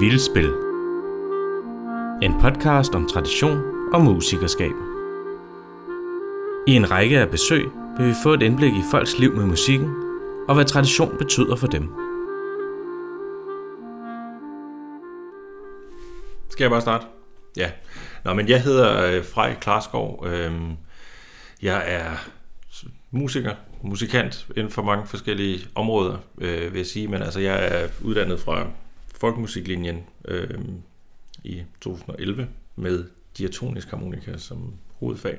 Vildspil. En podcast om tradition og musikerskab. I en række af besøg vil vi få et indblik i folks liv med musikken, og hvad tradition betyder for dem. Skal jeg bare starte? Ja. Nå, men jeg hedder øh, Frej Klarskov. Øhm, jeg er musiker, musikant inden for mange forskellige områder, øh, vil jeg sige. Men altså, jeg er uddannet fra folkemusiklinjen øh, i 2011 med diatonisk harmonika som hovedfag.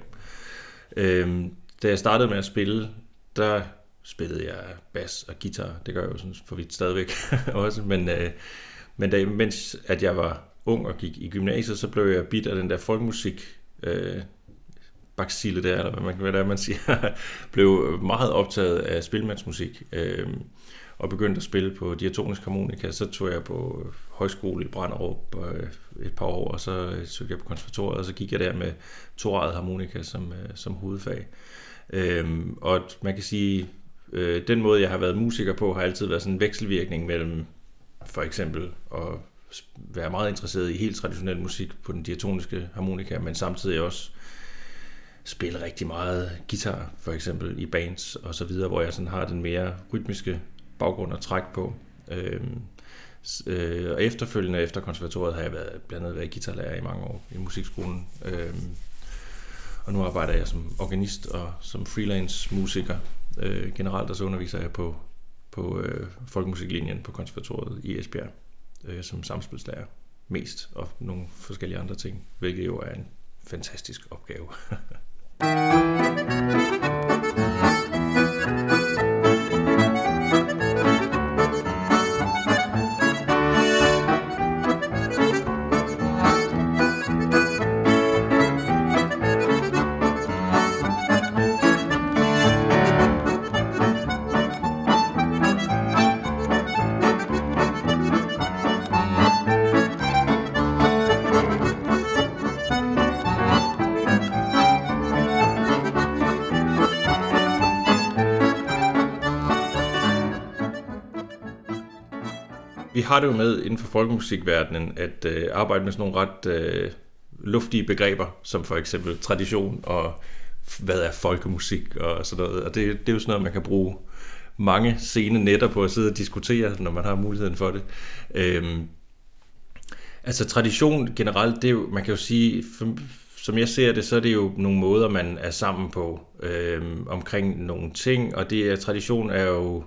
Øh, da jeg startede med at spille, der spillede jeg bas og guitar. Det gør jeg jo sådan for vidt stadigvæk også. Men, øh, men da, mens at jeg var ung og gik i gymnasiet, så blev jeg bit af den der folkemusik øh, baksile der, eller hvad, man, hvad det er, man siger, blev meget optaget af spilmandsmusik. Øh, og begyndte at spille på diatonisk harmonika. Så tog jeg på øh, højskole i Branderup øh, et par år, og så øh, søgte jeg på konservatoriet, og så gik jeg der med torejet harmonika som, som hovedfag. Øhm, og man kan sige, øh, den måde, jeg har været musiker på, har altid været sådan en vekselvirkning mellem for eksempel at være meget interesseret i helt traditionel musik på den diatoniske harmonika, men samtidig også spille rigtig meget guitar, for eksempel i bands og så videre, hvor jeg sådan har den mere rytmiske baggrund at trække på. Øh, øh, og efterfølgende efter konservatoriet har jeg været, blandt andet været guitarlærer i mange år i musikskolen. Øh, og nu arbejder jeg som organist og som freelance musiker. Øh, generelt og så underviser jeg på, på øh, folkemusiklinjen på konservatoriet i Esbjerg øh, som samspilslærer mest, og nogle forskellige andre ting, hvilket jo er en fantastisk opgave. har det jo med inden for folkemusikverdenen at øh, arbejde med sådan nogle ret øh, luftige begreber, som for eksempel tradition og hvad er folkemusik og sådan noget. Og det, det er jo sådan noget, man kan bruge mange sene netter på at sidde og diskutere, når man har muligheden for det. Øhm, altså tradition generelt, det er jo, man kan jo sige, for, som jeg ser det, så er det jo nogle måder, man er sammen på øhm, omkring nogle ting, og det er tradition er jo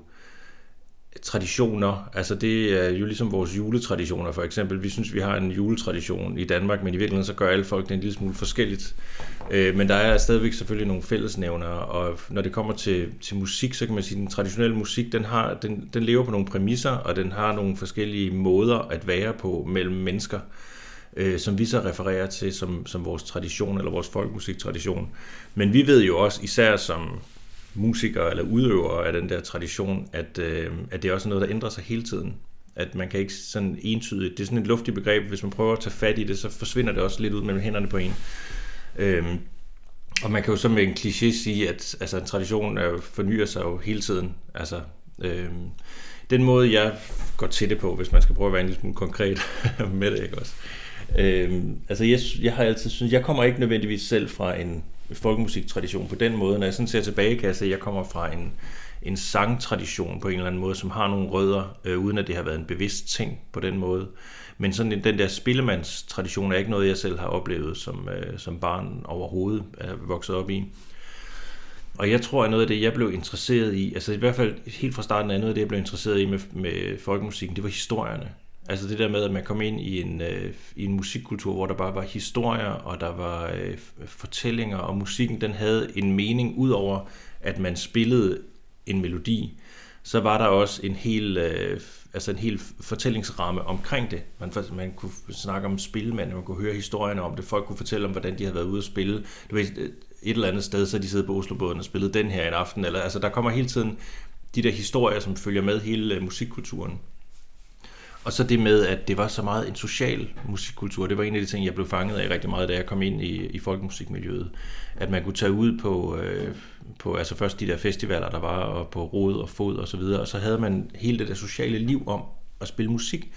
traditioner. Altså det er jo ligesom vores juletraditioner for eksempel. Vi synes, vi har en juletradition i Danmark, men i virkeligheden så gør alle folk det en lille smule forskelligt. Øh, men der er stadigvæk selvfølgelig nogle fællesnævner, og når det kommer til, til musik, så kan man sige, at den traditionelle musik, den, har, den, den lever på nogle præmisser, og den har nogle forskellige måder at være på mellem mennesker øh, som vi så refererer til som, som vores tradition eller vores folkemusiktradition. Men vi ved jo også, især som musikere eller udøvere af den der tradition, at, øh, at det er også noget, der ændrer sig hele tiden. At man kan ikke sådan entydigt, det er sådan et luftigt begreb, hvis man prøver at tage fat i det, så forsvinder det også lidt ud mellem hænderne på en. Øh, og man kan jo så med en kliché sige, at altså, en tradition er fornyer sig jo hele tiden. Altså, øh, den måde, jeg går til det på, hvis man skal prøve at være en lille smule konkret med det, ikke også? Øh, altså, jeg, jeg har altid synes, jeg kommer ikke nødvendigvis selv fra en folkemusiktradition på den måde. Når jeg sådan ser tilbage, kan jeg se, at jeg kommer fra en, en sangtradition på en eller anden måde, som har nogle rødder, øh, uden at det har været en bevidst ting på den måde. Men sådan den der spillemandstradition er ikke noget, jeg selv har oplevet som, øh, som barn overhovedet, er vokset op i. Og jeg tror, at noget af det, jeg blev interesseret i, altså i hvert fald helt fra starten af noget af det, jeg blev interesseret i med, med folkemusikken, det var historierne. Altså det der med, at man kom ind i en, øh, i en musikkultur, hvor der bare var historier, og der var øh, fortællinger, og musikken den havde en mening, udover at man spillede en melodi, så var der også en hel, øh, altså en hel fortællingsramme omkring det. Man, man kunne snakke om spilmand, man kunne høre historierne om det, folk kunne fortælle om, hvordan de havde været ude at spille. Du ved, øh, et, eller andet sted, så de sidder på Oslobåden og spillede den her en aften. Eller, altså, der kommer hele tiden de der historier, som følger med hele øh, musikkulturen. Og så det med, at det var så meget en social musikkultur. Det var en af de ting, jeg blev fanget af rigtig meget, da jeg kom ind i, i folkemusikmiljøet. At man kunne tage ud på, øh, på altså først de der festivaler, der var, og på Rod og Fod og så videre. Og så havde man hele det der sociale liv om at spille musik.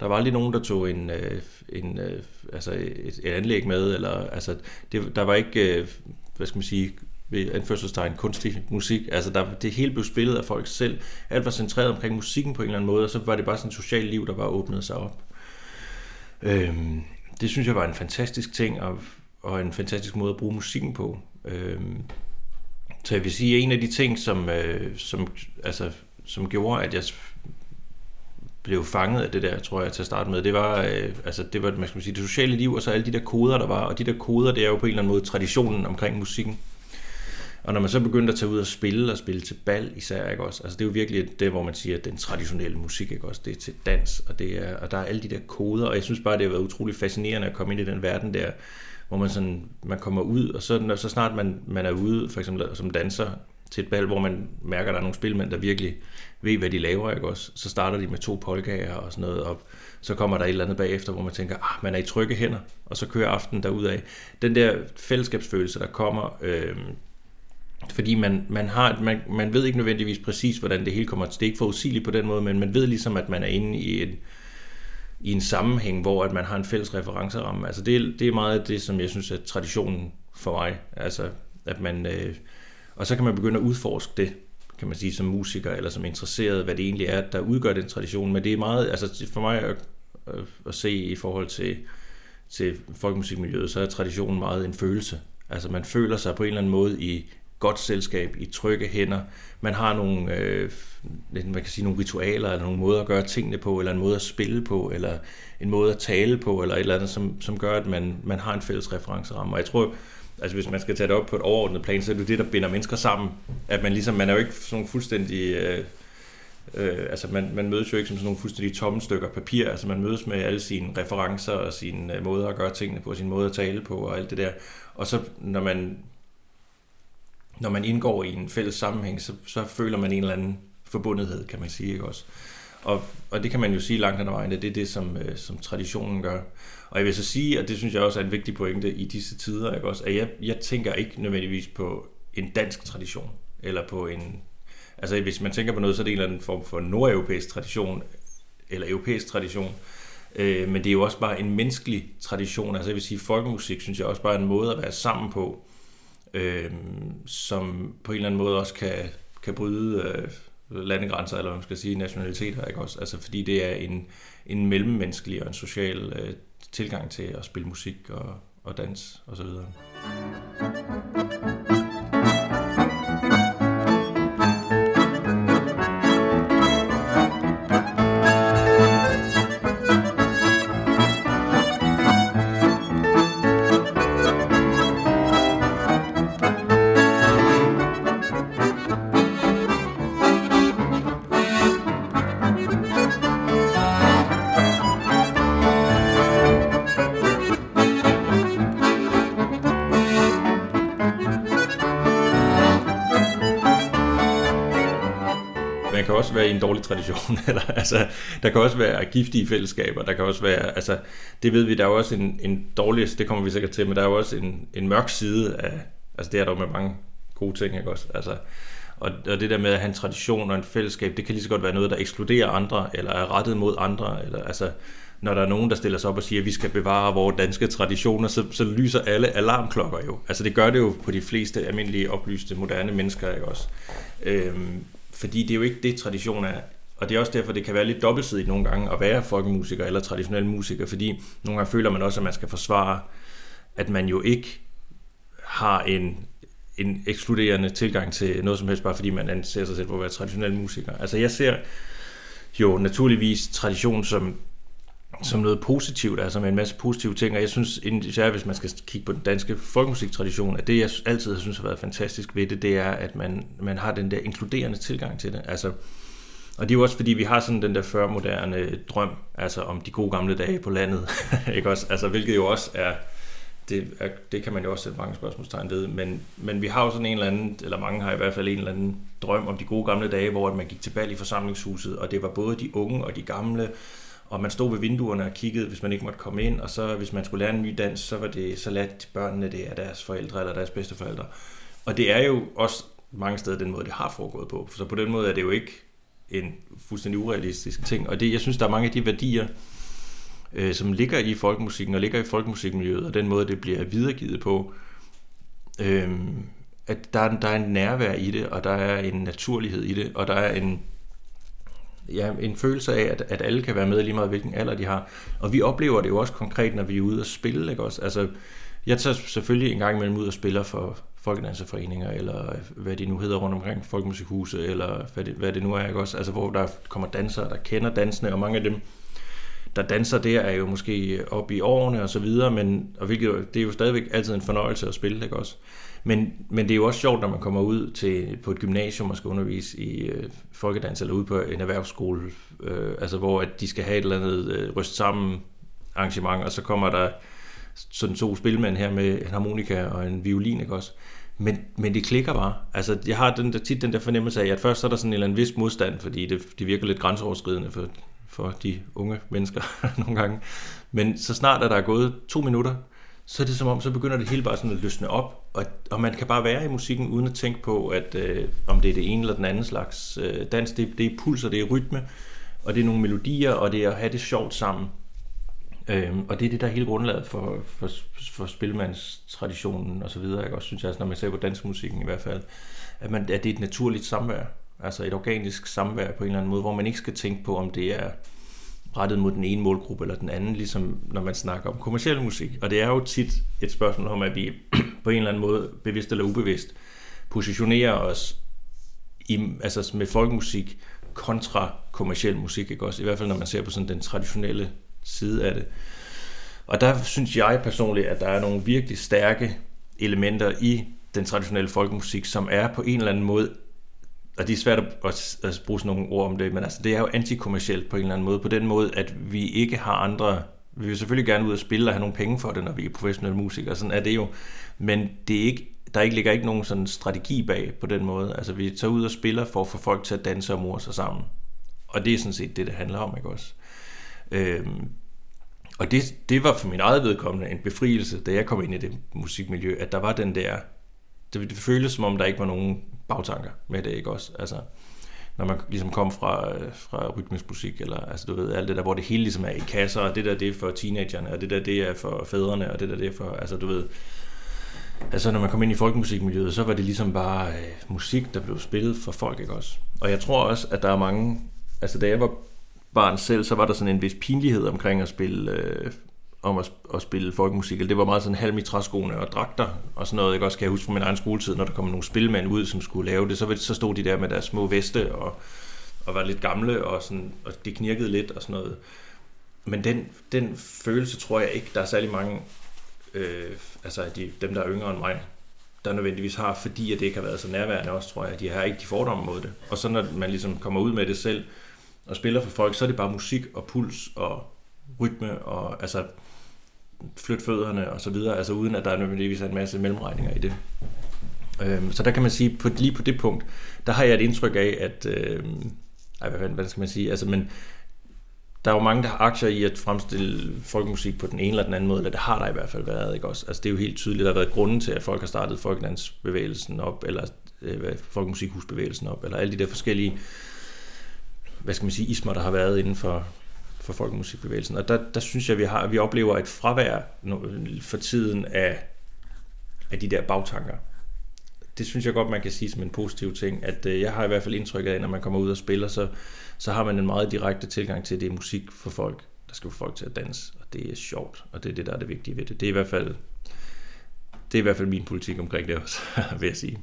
Der var aldrig nogen, der tog en, øh, en, øh, altså et, et anlæg med, eller altså, det, der var ikke, øh, hvad skal man sige, ved anførselstegn kunstig musik. Altså der, det hele blev spillet af folk selv. Alt var centreret omkring musikken på en eller anden måde, og så var det bare sådan et socialt liv, der var åbnet sig op. Øhm, det synes jeg var en fantastisk ting, og, og en fantastisk måde at bruge musikken på. Øhm, så jeg vil sige, at en af de ting, som, øh, som, altså, som gjorde, at jeg blev fanget af det der, tror jeg, til at starte med, det var, øh, altså, det var man skal sige, det sociale liv, og så alle de der koder, der var. Og de der koder, det er jo på en eller anden måde traditionen omkring musikken. Og når man så begyndte at tage ud og spille, og spille til bal især, ikke også? Altså det er jo virkelig det, hvor man siger, at den traditionelle musik, ikke også? Det er til dans, og, det er, og der er alle de der koder, og jeg synes bare, det har været utrolig fascinerende at komme ind i den verden der, hvor man, sådan, man kommer ud, og så, når, så snart man, man er ude, for eksempel som danser, til et bal, hvor man mærker, at der er nogle spilmænd, der virkelig ved, hvad de laver, ikke også? Så starter de med to polkager og sådan noget, og så kommer der et eller andet bagefter, hvor man tænker, ah, man er i trygge hænder, og så kører aftenen af. Den der fællesskabsfølelse, der kommer, øh, fordi man, man, har, man, man ved ikke nødvendigvis præcis, hvordan det hele kommer til. Det er ikke forudsigeligt på den måde, men man ved ligesom, at man er inde i en, i en sammenhæng, hvor at man har en fælles referenceramme. Altså det, det er meget det, som jeg synes er traditionen for mig. Altså at man, øh, og så kan man begynde at udforske det, kan man sige, som musiker eller som interesseret, hvad det egentlig er, der udgør den tradition. Men det er meget, altså for mig at, at se i forhold til, til folkemusikmiljøet, så er traditionen meget en følelse. Altså man føler sig på en eller anden måde i godt selskab, i trygge hænder. Man har nogle, øh, man kan sige, nogle ritualer, eller nogle måder at gøre tingene på, eller en måde at spille på, eller en måde at tale på, eller et eller andet, som, som gør, at man, man har en fælles referenceramme. Og jeg tror, altså hvis man skal tage det op på et overordnet plan, så er det det, der binder mennesker sammen. At man ligesom, man er jo ikke sådan fuldstændig... Øh, Øh, altså man, man mødes jo ikke som sådan nogle fuldstændig tomme stykker papir, altså man mødes med alle sine referencer og sine øh, måder at gøre tingene på, sin måde at tale på og alt det der. Og så når man når man indgår i en fælles sammenhæng, så, så føler man en eller anden forbundethed, kan man sige, ikke også? Og, og det kan man jo sige langt hen ad vejen, at det er det, som, øh, som traditionen gør. Og jeg vil så sige, at det synes jeg også er en vigtig pointe i disse tider, ikke også? At jeg, jeg tænker ikke nødvendigvis på en dansk tradition, eller på en... Altså hvis man tænker på noget, så er det en eller anden form for nordeuropæisk tradition, eller europæisk tradition. Øh, men det er jo også bare en menneskelig tradition. Altså jeg vil sige, folkemusik synes jeg også bare er en måde at være sammen på, øh, som på en eller anden måde også kan, kan bryde øh, landegrænser, eller hvad man skal sige, nationaliteter, ikke også? Altså fordi det er en, en mellemmenneskelig og en social øh, tilgang til at spille musik og, og dans osv. Og også være i en dårlig tradition. Eller, altså, der kan også være giftige fællesskaber. Der kan også være, altså, det ved vi, der er også en, en dårlig, det kommer vi sikkert til, men der er jo også en, en mørk side af, altså det er der jo med mange gode ting, ikke også? Altså, og, og det der med at have en tradition og en fællesskab, det kan lige så godt være noget, der ekskluderer andre, eller er rettet mod andre, eller altså, når der er nogen, der stiller sig op og siger, at vi skal bevare vores danske traditioner, så, så lyser alle alarmklokker jo. Altså det gør det jo på de fleste almindelige oplyste moderne mennesker, ikke også? Øhm, fordi det er jo ikke det, tradition er. Og det er også derfor, det kan være lidt dobbeltsidigt nogle gange at være folkemusiker eller traditionel musiker, fordi nogle gange føler man også, at man skal forsvare, at man jo ikke har en, en ekskluderende tilgang til noget som helst, bare fordi man anser sig selv for at være traditionel musiker. Altså jeg ser jo naturligvis tradition som som noget positivt, altså med en masse positive ting, og jeg synes, især hvis man skal kigge på den danske folkemusiktradition, at det, jeg altid har synes har været fantastisk ved det, det er, at man, man har den der inkluderende tilgang til det. Altså, og det er jo også fordi, vi har sådan den der førmoderne drøm, altså om de gode gamle dage på landet, ikke også? Altså, hvilket jo også er, det, er, det kan man jo også sætte mange spørgsmålstegn ved, men, men vi har jo sådan en eller anden, eller mange har i hvert fald en eller anden drøm om de gode gamle dage, hvor man gik til bal i forsamlingshuset, og det var både de unge og de gamle, og man stod ved vinduerne og kiggede, hvis man ikke måtte komme ind, og så hvis man skulle lære en ny dans, så var det så ladt børnene det af deres forældre eller deres bedsteforældre. Og det er jo også mange steder den måde, det har foregået på. Så på den måde er det jo ikke en fuldstændig urealistisk ting. Og det, jeg synes, der er mange af de værdier, øh, som ligger i folkemusikken og ligger i folkemusikmiljøet, og den måde, det bliver videregivet på. Øh, at der, der er en nærvær i det, og der er en naturlighed i det, og der er en, ja, en følelse af, at, at alle kan være med lige meget, hvilken alder de har. Og vi oplever det jo også konkret, når vi er ude og spille. Ikke også? Altså, jeg tager selvfølgelig en gang imellem ud og spiller for folkedanserforeninger, eller hvad de nu hedder rundt omkring, folkemusikhuse, eller hvad det, hvad det nu er, ikke også? Altså, hvor der kommer dansere, der kender dansene, og mange af dem, der danser der, er jo måske op i årene og så videre, men, og hvilket, det er jo stadigvæk altid en fornøjelse at spille, ikke også? Men, men det er jo også sjovt, når man kommer ud til, på et gymnasium og skal undervise i øh, folkedans, eller ude på en erhvervsskole, øh, altså hvor at de skal have et eller andet øh, ryst sammen arrangement, og så kommer der sådan to spilmænd her med en harmonika og en violin, ikke også? Men, men det klikker bare. Altså, jeg har den der, tit den der fornemmelse af, at først så er der sådan en eller anden vis modstand, fordi det, det virker lidt grænseoverskridende for, for de unge mennesker nogle gange. Men så snart at der er gået to minutter, så er det som om, så begynder det hele bare sådan at løsne op, og, og man kan bare være i musikken, uden at tænke på, at øh, om det er det ene eller den anden slags øh, dans, det, det er puls, og det er rytme, og det er nogle melodier, og det er at have det sjovt sammen. Øhm, og det er det, der er hele grundlaget for, for, for spilmandstraditionen og så videre. Jeg også synes, jeg, altså, når man ser på dansmusikken i hvert fald, at, man, at det er et naturligt samvær. Altså et organisk samvær på en eller anden måde, hvor man ikke skal tænke på, om det er rettet mod den ene målgruppe eller den anden, ligesom når man snakker om kommersiel musik. Og det er jo tit et spørgsmål om, at vi på en eller anden måde, bevidst eller ubevidst, positionerer os i, altså med folkemusik kontra kommersiel musik, ikke også? I hvert fald når man ser på sådan den traditionelle side af det. Og der synes jeg personligt, at der er nogle virkelig stærke elementer i den traditionelle folkemusik, som er på en eller anden måde og det er svært at, at bruge sådan nogle ord om det, men altså, det er jo antikommercielt på en eller anden måde, på den måde, at vi ikke har andre... Vi vil selvfølgelig gerne ud og spille og have nogle penge for det, når vi er professionelle musikere, sådan er det jo. Men det er ikke, der ikke ligger ikke nogen sådan strategi bag på den måde. Altså, vi tager ud og spiller for at få folk til at danse og mor sig sammen. Og det er sådan set det, det handler om, ikke også? Øhm, og det, det var for min eget vedkommende en befrielse, da jeg kom ind i det musikmiljø, at der var den der... Det, det føles som om, der ikke var nogen bagtanker med det, ikke også? Altså, når man ligesom kom fra, øh, fra rytmisk musik, eller altså du ved, alt det der, hvor det hele ligesom er i kasser, og det der, det er for teenagerne, og det der, det er for fædrene, og det der, det er for, altså du ved, altså når man kom ind i folkemusikmiljøet, så var det ligesom bare øh, musik, der blev spillet for folk, ikke også? Og jeg tror også, at der er mange, altså da jeg var barn selv, så var der sådan en vis pinlighed omkring at spille øh, om at, at spille folkemusik. Det var meget sådan halm i træskoene og dragter og sådan noget. Jeg også kan huske fra min egen skoletid, når der kom nogle spilmænd ud, som skulle lave det, så, så stod de der med deres små veste og, og var lidt gamle, og, sådan, og det knirkede lidt og sådan noget. Men den, den følelse tror jeg ikke, der er særlig mange, øh, altså de, dem der er yngre end mig, der nødvendigvis har, fordi at det ikke har været så nærværende også, tror jeg. De har ikke de fordomme mod det. Og så når man ligesom kommer ud med det selv og spiller for folk, så er det bare musik og puls og rytme og altså flytte fødderne og så videre, altså uden at der nødvendigvis er en masse mellemregninger i det. Øhm, så der kan man sige, på, lige på det punkt, der har jeg et indtryk af, at, øh, ej, hvad, hvad skal man sige, altså, men der er jo mange, der har aktier i at fremstille folkemusik på den ene eller den anden måde, eller det har der i hvert fald været, ikke også? Altså det er jo helt tydeligt, der har været grunden til, at folk har startet folkedansbevægelsen op, eller øh, folkemusikhusbevægelsen op, eller alle de der forskellige, hvad skal man sige, ismer, der har været inden for, for folkemusikbevægelsen. Og der, der synes jeg, vi, har, vi oplever et fravær for tiden af, af de der bagtanker. Det synes jeg godt, man kan sige som en positiv ting, at øh, jeg har i hvert fald indtryk af, at når man kommer ud og spiller, så, så har man en meget direkte tilgang til, at det er musik for folk, der skal få folk til at danse, og det er sjovt, og det er det, der er det vigtige ved det. Det er i hvert fald, det er i hvert fald min politik omkring det også, vil jeg sige.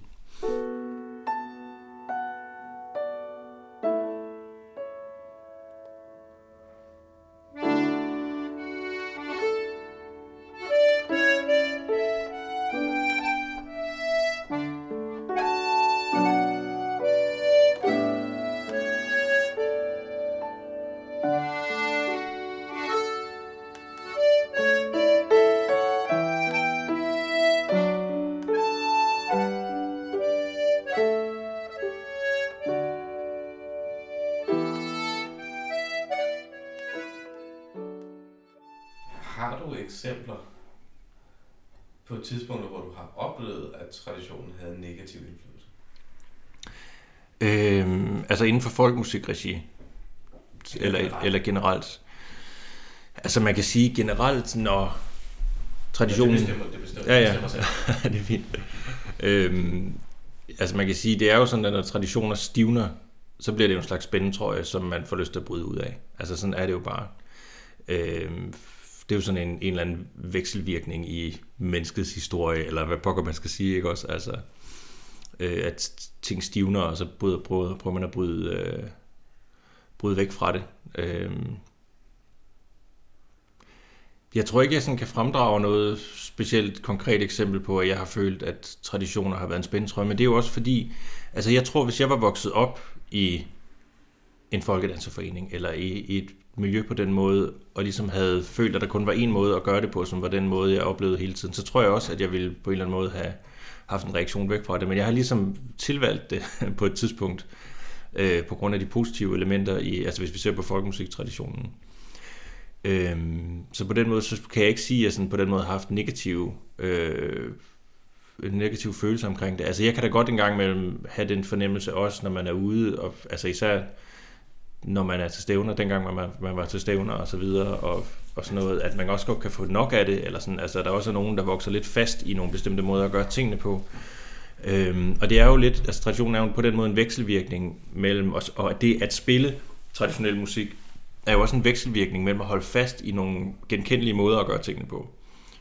Folkemusikregi, eller, eller generelt. Altså man kan sige generelt, når traditionen... Ja, det bestemmer, det bestemmer, ja, ja. Det bestemmer det er fint. Øhm, altså man kan sige, det er jo sådan, at når traditioner stivner, så bliver det jo en slags spændetrøje, som man får lyst til at bryde ud af. Altså sådan er det jo bare. Øhm, det er jo sådan en, en eller anden vekselvirkning i menneskets historie, eller hvad pokker man skal sige, ikke også? Altså, øh, at ting stivner, og så bryder, prøver, prøver man at bryde, øh, bryde væk fra det. Øh, jeg tror ikke, jeg sådan kan fremdrage noget specielt konkret eksempel på, at jeg har følt, at traditioner har været en spændetrøje, men det er jo også fordi, altså jeg tror, hvis jeg var vokset op i en folkedanserforening, eller i, i et miljø på den måde, og ligesom havde følt, at der kun var en måde at gøre det på, som var den måde, jeg oplevede hele tiden, så tror jeg også, at jeg ville på en eller anden måde have haft en reaktion væk fra det. Men jeg har ligesom tilvalgt det på et tidspunkt, øh, på grund af de positive elementer, i, altså hvis vi ser på folkemusiktraditionen. Øh, så på den måde, så kan jeg ikke sige, at jeg sådan på den måde har haft negative, øh, negative følelser omkring det. Altså jeg kan da godt engang mellem have den fornemmelse også, når man er ude, og, altså især når man er til stævner, dengang man, man var til stævner og så videre, og, og sådan noget, at man også godt kan få nok af det, eller sådan, altså der er også nogen, der vokser lidt fast i nogle bestemte måder at gøre tingene på. Øhm, og det er jo lidt, altså traditionen er jo på den måde en vekselvirkning mellem os, og det at spille traditionel musik, er jo også en vekselvirkning mellem at holde fast i nogle genkendelige måder at gøre tingene på.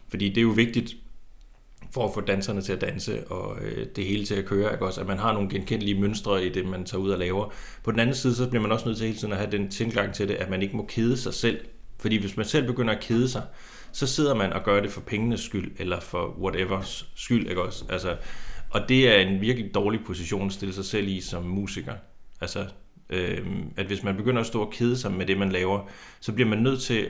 Fordi det er jo vigtigt for at få danserne til at danse og øh, det hele til at køre, ikke også? at man har nogle genkendelige mønstre i det, man tager ud og laver. På den anden side, så bliver man også nødt til hele tiden at have den tilgang til det, at man ikke må kede sig selv. Fordi hvis man selv begynder at kede sig, så sidder man og gør det for pengenes skyld, eller for whatevers skyld, ikke også? Altså, og det er en virkelig dårlig position at stille sig selv i som musiker. Altså, øh, at hvis man begynder at stå og kede sig med det, man laver, så bliver man nødt til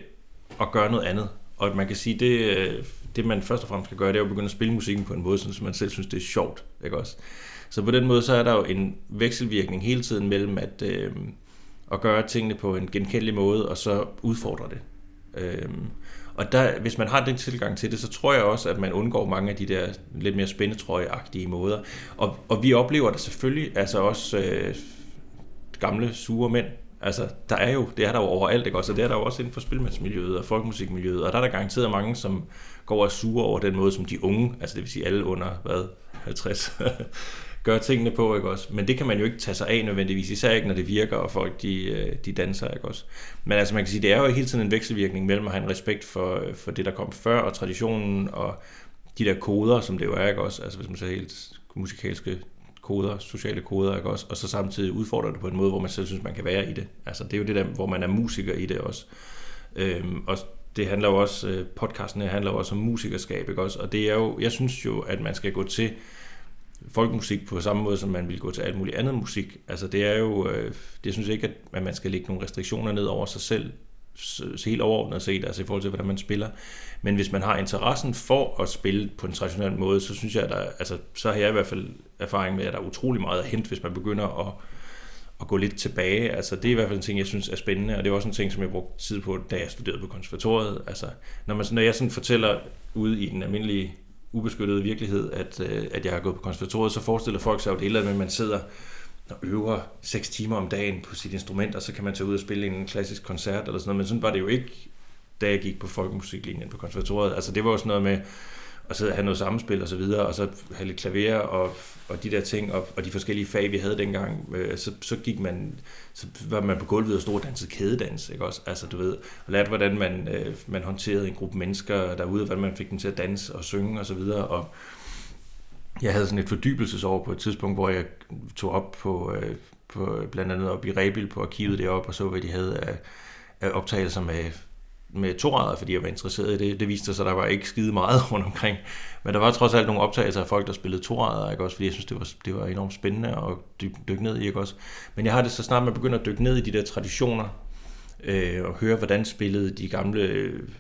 at gøre noget andet. Og man kan sige, det, øh, det man først og fremmest skal gøre, det er at begynde at spille musikken på en måde, så man selv synes, det er sjovt. Ikke også? Så på den måde, så er der jo en vekselvirkning hele tiden mellem at, øh, at gøre tingene på en genkendelig måde, og så udfordre det. Øhm, og der, hvis man har den tilgang til det, så tror jeg også, at man undgår mange af de der lidt mere spændetrøjeagtige måder. Og, og vi oplever det selvfølgelig, altså også øh, gamle, sure mænd, Altså, der er jo, det er der jo overalt, ikke også? Og det er der jo også inden for spilmandsmiljøet og folkemusikmiljøet, og der er der garanteret mange, som går og sure over den måde, som de unge, altså det vil sige alle under, hvad, 50, gør tingene på, ikke også? Men det kan man jo ikke tage sig af nødvendigvis, især ikke, når det virker, og folk, de, øh, de danser, ikke også? Men altså, man kan sige, det er jo hele tiden en vekselvirkning mellem at have en respekt for, for det, der kom før, og traditionen, og de der koder, som det jo er, ikke også? Altså, hvis man ser helt musikalske koder, sociale koder, ikke også? og så samtidig udfordrer det på en måde, hvor man selv synes, man kan være i det. Altså, det er jo det der, hvor man er musiker i det også. Øhm, og det handler jo også, øh, podcasten her handler jo også om musikerskab, ikke også? Og det er jo, jeg synes jo, at man skal gå til folkemusik på samme måde, som man vil gå til alt muligt andet musik. Altså det er jo, øh, det synes jeg ikke, at man skal lægge nogle restriktioner ned over sig selv, helt overordnet set, altså i forhold til, hvordan man spiller. Men hvis man har interessen for at spille på en traditionel måde, så synes jeg, at der, altså, så har jeg i hvert fald erfaring med, at der er utrolig meget at hente, hvis man begynder at, at gå lidt tilbage. Altså, det er i hvert fald en ting, jeg synes er spændende, og det er også en ting, som jeg brugte tid på, da jeg studerede på konservatoriet. Altså, når, man, når jeg sådan fortæller ude i den almindelige ubeskyttede virkelighed, at, øh, at jeg har gået på konservatoriet, så forestiller folk sig jo det eller andet med, at man sidder og øver 6 timer om dagen på sit instrument, og så kan man tage ud og spille en klassisk koncert eller sådan noget. Men sådan var det jo ikke, da jeg gik på folkemusiklinjen på konservatoriet. Altså det var jo sådan noget med og sidde og have noget samspil og så videre, og så have lidt klaver og, og de der ting, og, og de forskellige fag, vi havde dengang, øh, så, så gik man, så var man på gulvet og stod og dansede kædedans, ikke også? Altså du ved, og lærte, hvordan man, øh, man håndterede en gruppe mennesker derude, hvordan man fik dem til at danse og synge og så videre, og jeg havde sådan et fordybelsesår på et tidspunkt, hvor jeg tog op på, øh, på blandt andet op i Rebil på arkivet deroppe og så, hvad de havde af, af optagelser med, med torader, fordi jeg var interesseret i det. Det viste sig, at der var ikke skide meget rundt omkring. Men der var trods alt nogle optagelser af folk, der spillede torader, ikke også? Fordi jeg synes, det var, det var enormt spændende at dykke ned i, ikke også? Men jeg har det så snart, man begynder at dykke ned i de der traditioner, øh, og høre, hvordan spillede de gamle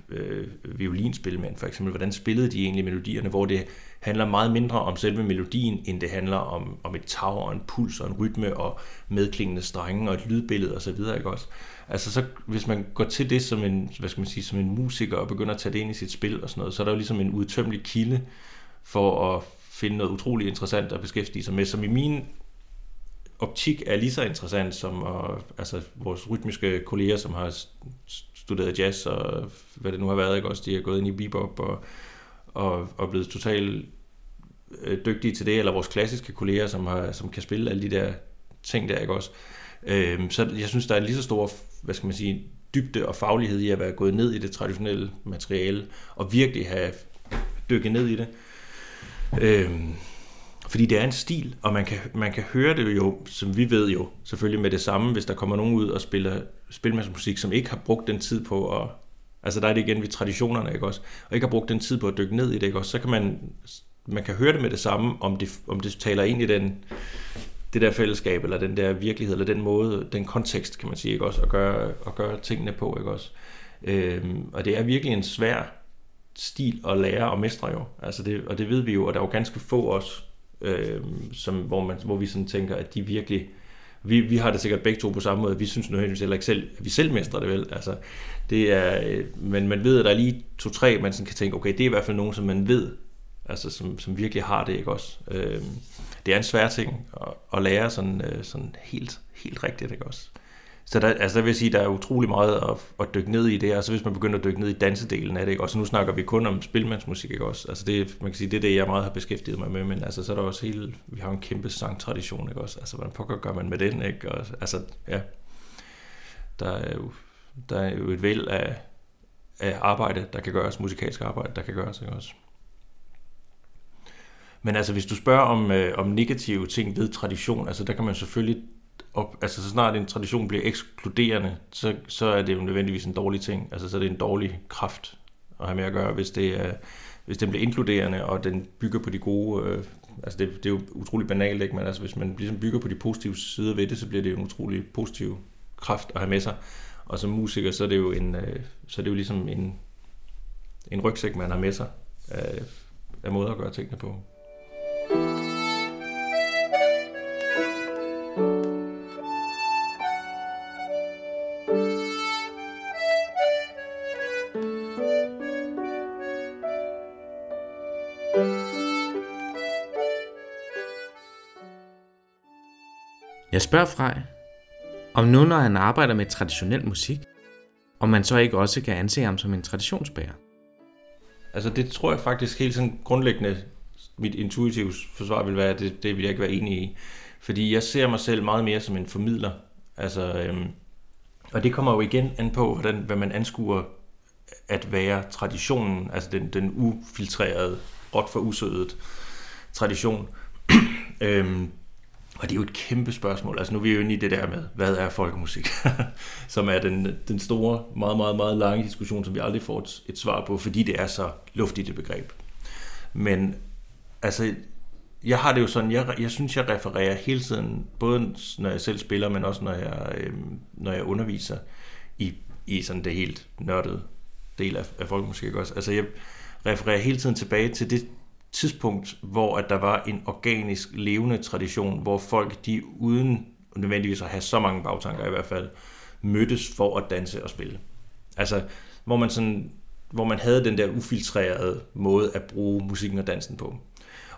øh, violinspilmænd, for eksempel, hvordan spillede de egentlig melodierne, hvor det handler meget mindre om selve melodien, end det handler om, om et tag og en puls og en rytme og medklingende strenge og et lydbillede osv. Ikke også? Altså så, hvis man går til det som en, hvad skal man sige, som en musiker og begynder at tage det ind i sit spil og sådan noget, så er der jo ligesom en udtømmelig kilde for at finde noget utroligt interessant at beskæftige sig med, som i min optik er lige så interessant som og, altså, vores rytmiske kolleger, som har studeret jazz og hvad det nu har været, ikke? også de har gået ind i bebop og, og, og blevet totalt øh, dygtige til det, eller vores klassiske kolleger, som, har, som kan spille alle de der ting der, ikke også? Øh, så jeg synes, der er en lige så stor, hvad skal man sige, dybde og faglighed i at være gået ned i det traditionelle materiale, og virkelig have dykket ned i det. Øh, fordi det er en stil, og man kan, man kan høre det jo, som vi ved jo, selvfølgelig med det samme, hvis der kommer nogen ud og spiller spilmandsmusik, som ikke har brugt den tid på at... Altså der er det igen ved traditionerne, ikke også? Og ikke har brugt den tid på at dykke ned i det, ikke også? Så kan man, man kan høre det med det samme, om det, om det taler ind i den, det der fællesskab, eller den der virkelighed, eller den måde, den kontekst, kan man sige, ikke også? At gøre, at gøre tingene på, ikke også? Øhm, og det er virkelig en svær stil at lære og mestre jo. Altså det, og det ved vi jo, og der er jo ganske få også, øh, som, hvor, man, hvor vi sådan tænker, at de virkelig... Vi, vi har det sikkert begge to på samme måde. Vi synes nødvendigvis heller ikke selv, at vi selv mestrer det vel. Altså, det er, øh, men man ved, at der er lige to-tre, man sådan kan tænke, okay, det er i hvert fald nogen, som man ved, altså som, som virkelig har det, ikke også? Øh, det er en svær ting at, at lære sådan, øh, sådan helt, helt rigtigt, ikke også? Så der, altså der vil jeg sige, der er utrolig meget at, at dykke ned i det, så hvis man begynder at dykke ned i dansedelen af det, ikke? også nu snakker vi kun om spilmandsmusik, ikke også? Altså det, man kan sige, det er det, jeg meget har beskæftiget mig med, men altså så er der også hele, vi har en kæmpe sangtradition, ikke også? Altså hvordan pokker gør man med den, ikke? Og, altså, ja, der er jo, der er jo et væld af, af arbejde, der kan gøres, musikalsk arbejde, der kan gøres, ikke også? Men altså, hvis du spørger om, øh, om negative ting ved tradition, altså der kan man selvfølgelig op, altså så snart en tradition bliver ekskluderende, så, så er det jo nødvendigvis en dårlig ting. Altså så er det en dårlig kraft at have med at gøre, hvis, det er, hvis den bliver inkluderende, og den bygger på de gode... Øh, altså det, det er jo utrolig banalt, ikke? men altså hvis man ligesom bygger på de positive sider ved det, så bliver det jo en utrolig positiv kraft at have med sig. Og som musiker, så er det jo, en, øh, så er det jo ligesom en, en rygsæk, man har med sig af, af måder at gøre tingene på. Jeg spørger Frej, om nu når han arbejder med traditionel musik, om man så ikke også kan anse ham som en traditionsbærer. Altså det tror jeg faktisk helt sådan grundlæggende, mit intuitive forsvar vil være, at det, det vil jeg ikke være enig i. Fordi jeg ser mig selv meget mere som en formidler. Altså, øhm, og det kommer jo igen an på, hvordan, hvad man anskuer at være traditionen, altså den, den ufiltrerede, råt for usødet tradition. øhm, og det er jo et kæmpe spørgsmål. Altså nu er vi jo inde i det der med, hvad er folkemusik? som er den, den store, meget, meget, meget lange diskussion, som vi aldrig får et, et svar på, fordi det er så luftigt et begreb. Men altså, jeg har det jo sådan, jeg, jeg synes, jeg refererer hele tiden, både når jeg selv spiller, men også når jeg, øh, når jeg underviser i, i sådan det helt nørdede del af, af folkemusik også. Altså jeg refererer hele tiden tilbage til det tidspunkt, hvor at der var en organisk levende tradition, hvor folk, de uden nødvendigvis at have så mange bagtanker i hvert fald, mødtes for at danse og spille. Altså, hvor man sådan hvor man havde den der ufiltrerede måde at bruge musikken og dansen på.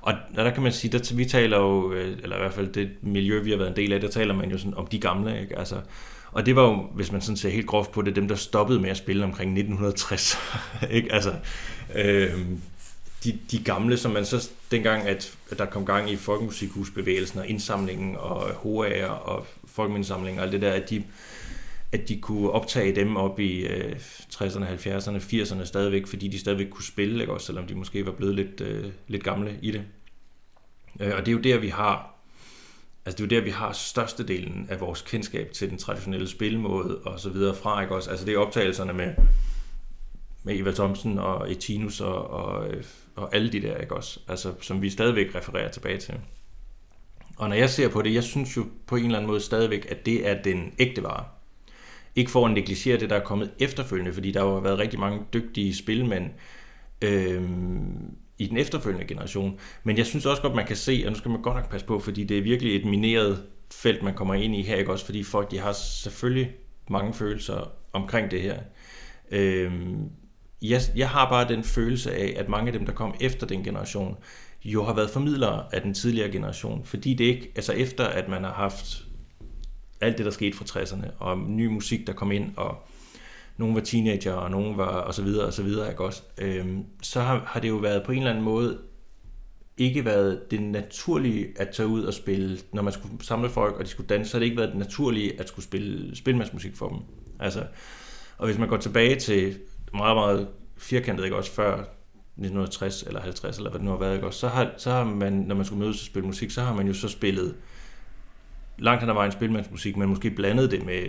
Og der kan man sige, at vi taler jo, øh, eller i hvert fald det miljø, vi har været en del af, der taler man jo sådan om de gamle, ikke? Altså, og det var jo, hvis man sådan ser helt groft på det, dem der stoppede med at spille omkring 1960, ikke? Altså, øh, de, de gamle, som man så dengang, at, at der kom gang i folkemusikhusbevægelsen og indsamlingen og HA'er og folkeindsamlingen og alt det der, at de, at de kunne optage dem op i øh, 60'erne, 70'erne, 80'erne stadigvæk, fordi de stadigvæk kunne spille, ikke? også selvom de måske var blevet lidt, øh, lidt gamle i det. Øh, og det er jo der, vi har Altså det er jo der, vi har størstedelen af vores kendskab til den traditionelle spilmåde og så videre fra, ikke også? Altså det er optagelserne med, med Eva Thomsen og Etinus og, og, øh, og alle de der, ikke også? Altså, som vi stadigvæk refererer tilbage til. Og når jeg ser på det, jeg synes jo på en eller anden måde stadigvæk, at det er den ægte vare. Ikke for at negligere det, der er kommet efterfølgende, fordi der har været rigtig mange dygtige spilmænd øh, i den efterfølgende generation. Men jeg synes også godt, man kan se, og nu skal man godt nok passe på, fordi det er virkelig et mineret felt, man kommer ind i her, ikke også? Fordi folk, de har selvfølgelig mange følelser omkring det her. Øh, jeg, jeg har bare den følelse af, at mange af dem, der kom efter den generation, jo har været formidlere af den tidligere generation. Fordi det ikke, altså efter at man har haft alt det, der skete fra 60'erne, og ny musik, der kom ind, og nogen var teenager, og nogen var, og så videre, og så videre, ikke også? Øhm, så har, har det jo været på en eller anden måde ikke været det naturlige at tage ud og spille, når man skulle samle folk, og de skulle danse, så har det ikke været det naturlige at skulle spille spilmandsmusik for dem. Altså, og hvis man går tilbage til meget, meget firkantet, ikke også før 1960 eller 50 eller hvad det nu har været, ikke også, så har, så har man, når man skulle mødes og spille musik, så har man jo så spillet langt hen ad vejen spilmandsmusik, men måske blandet det med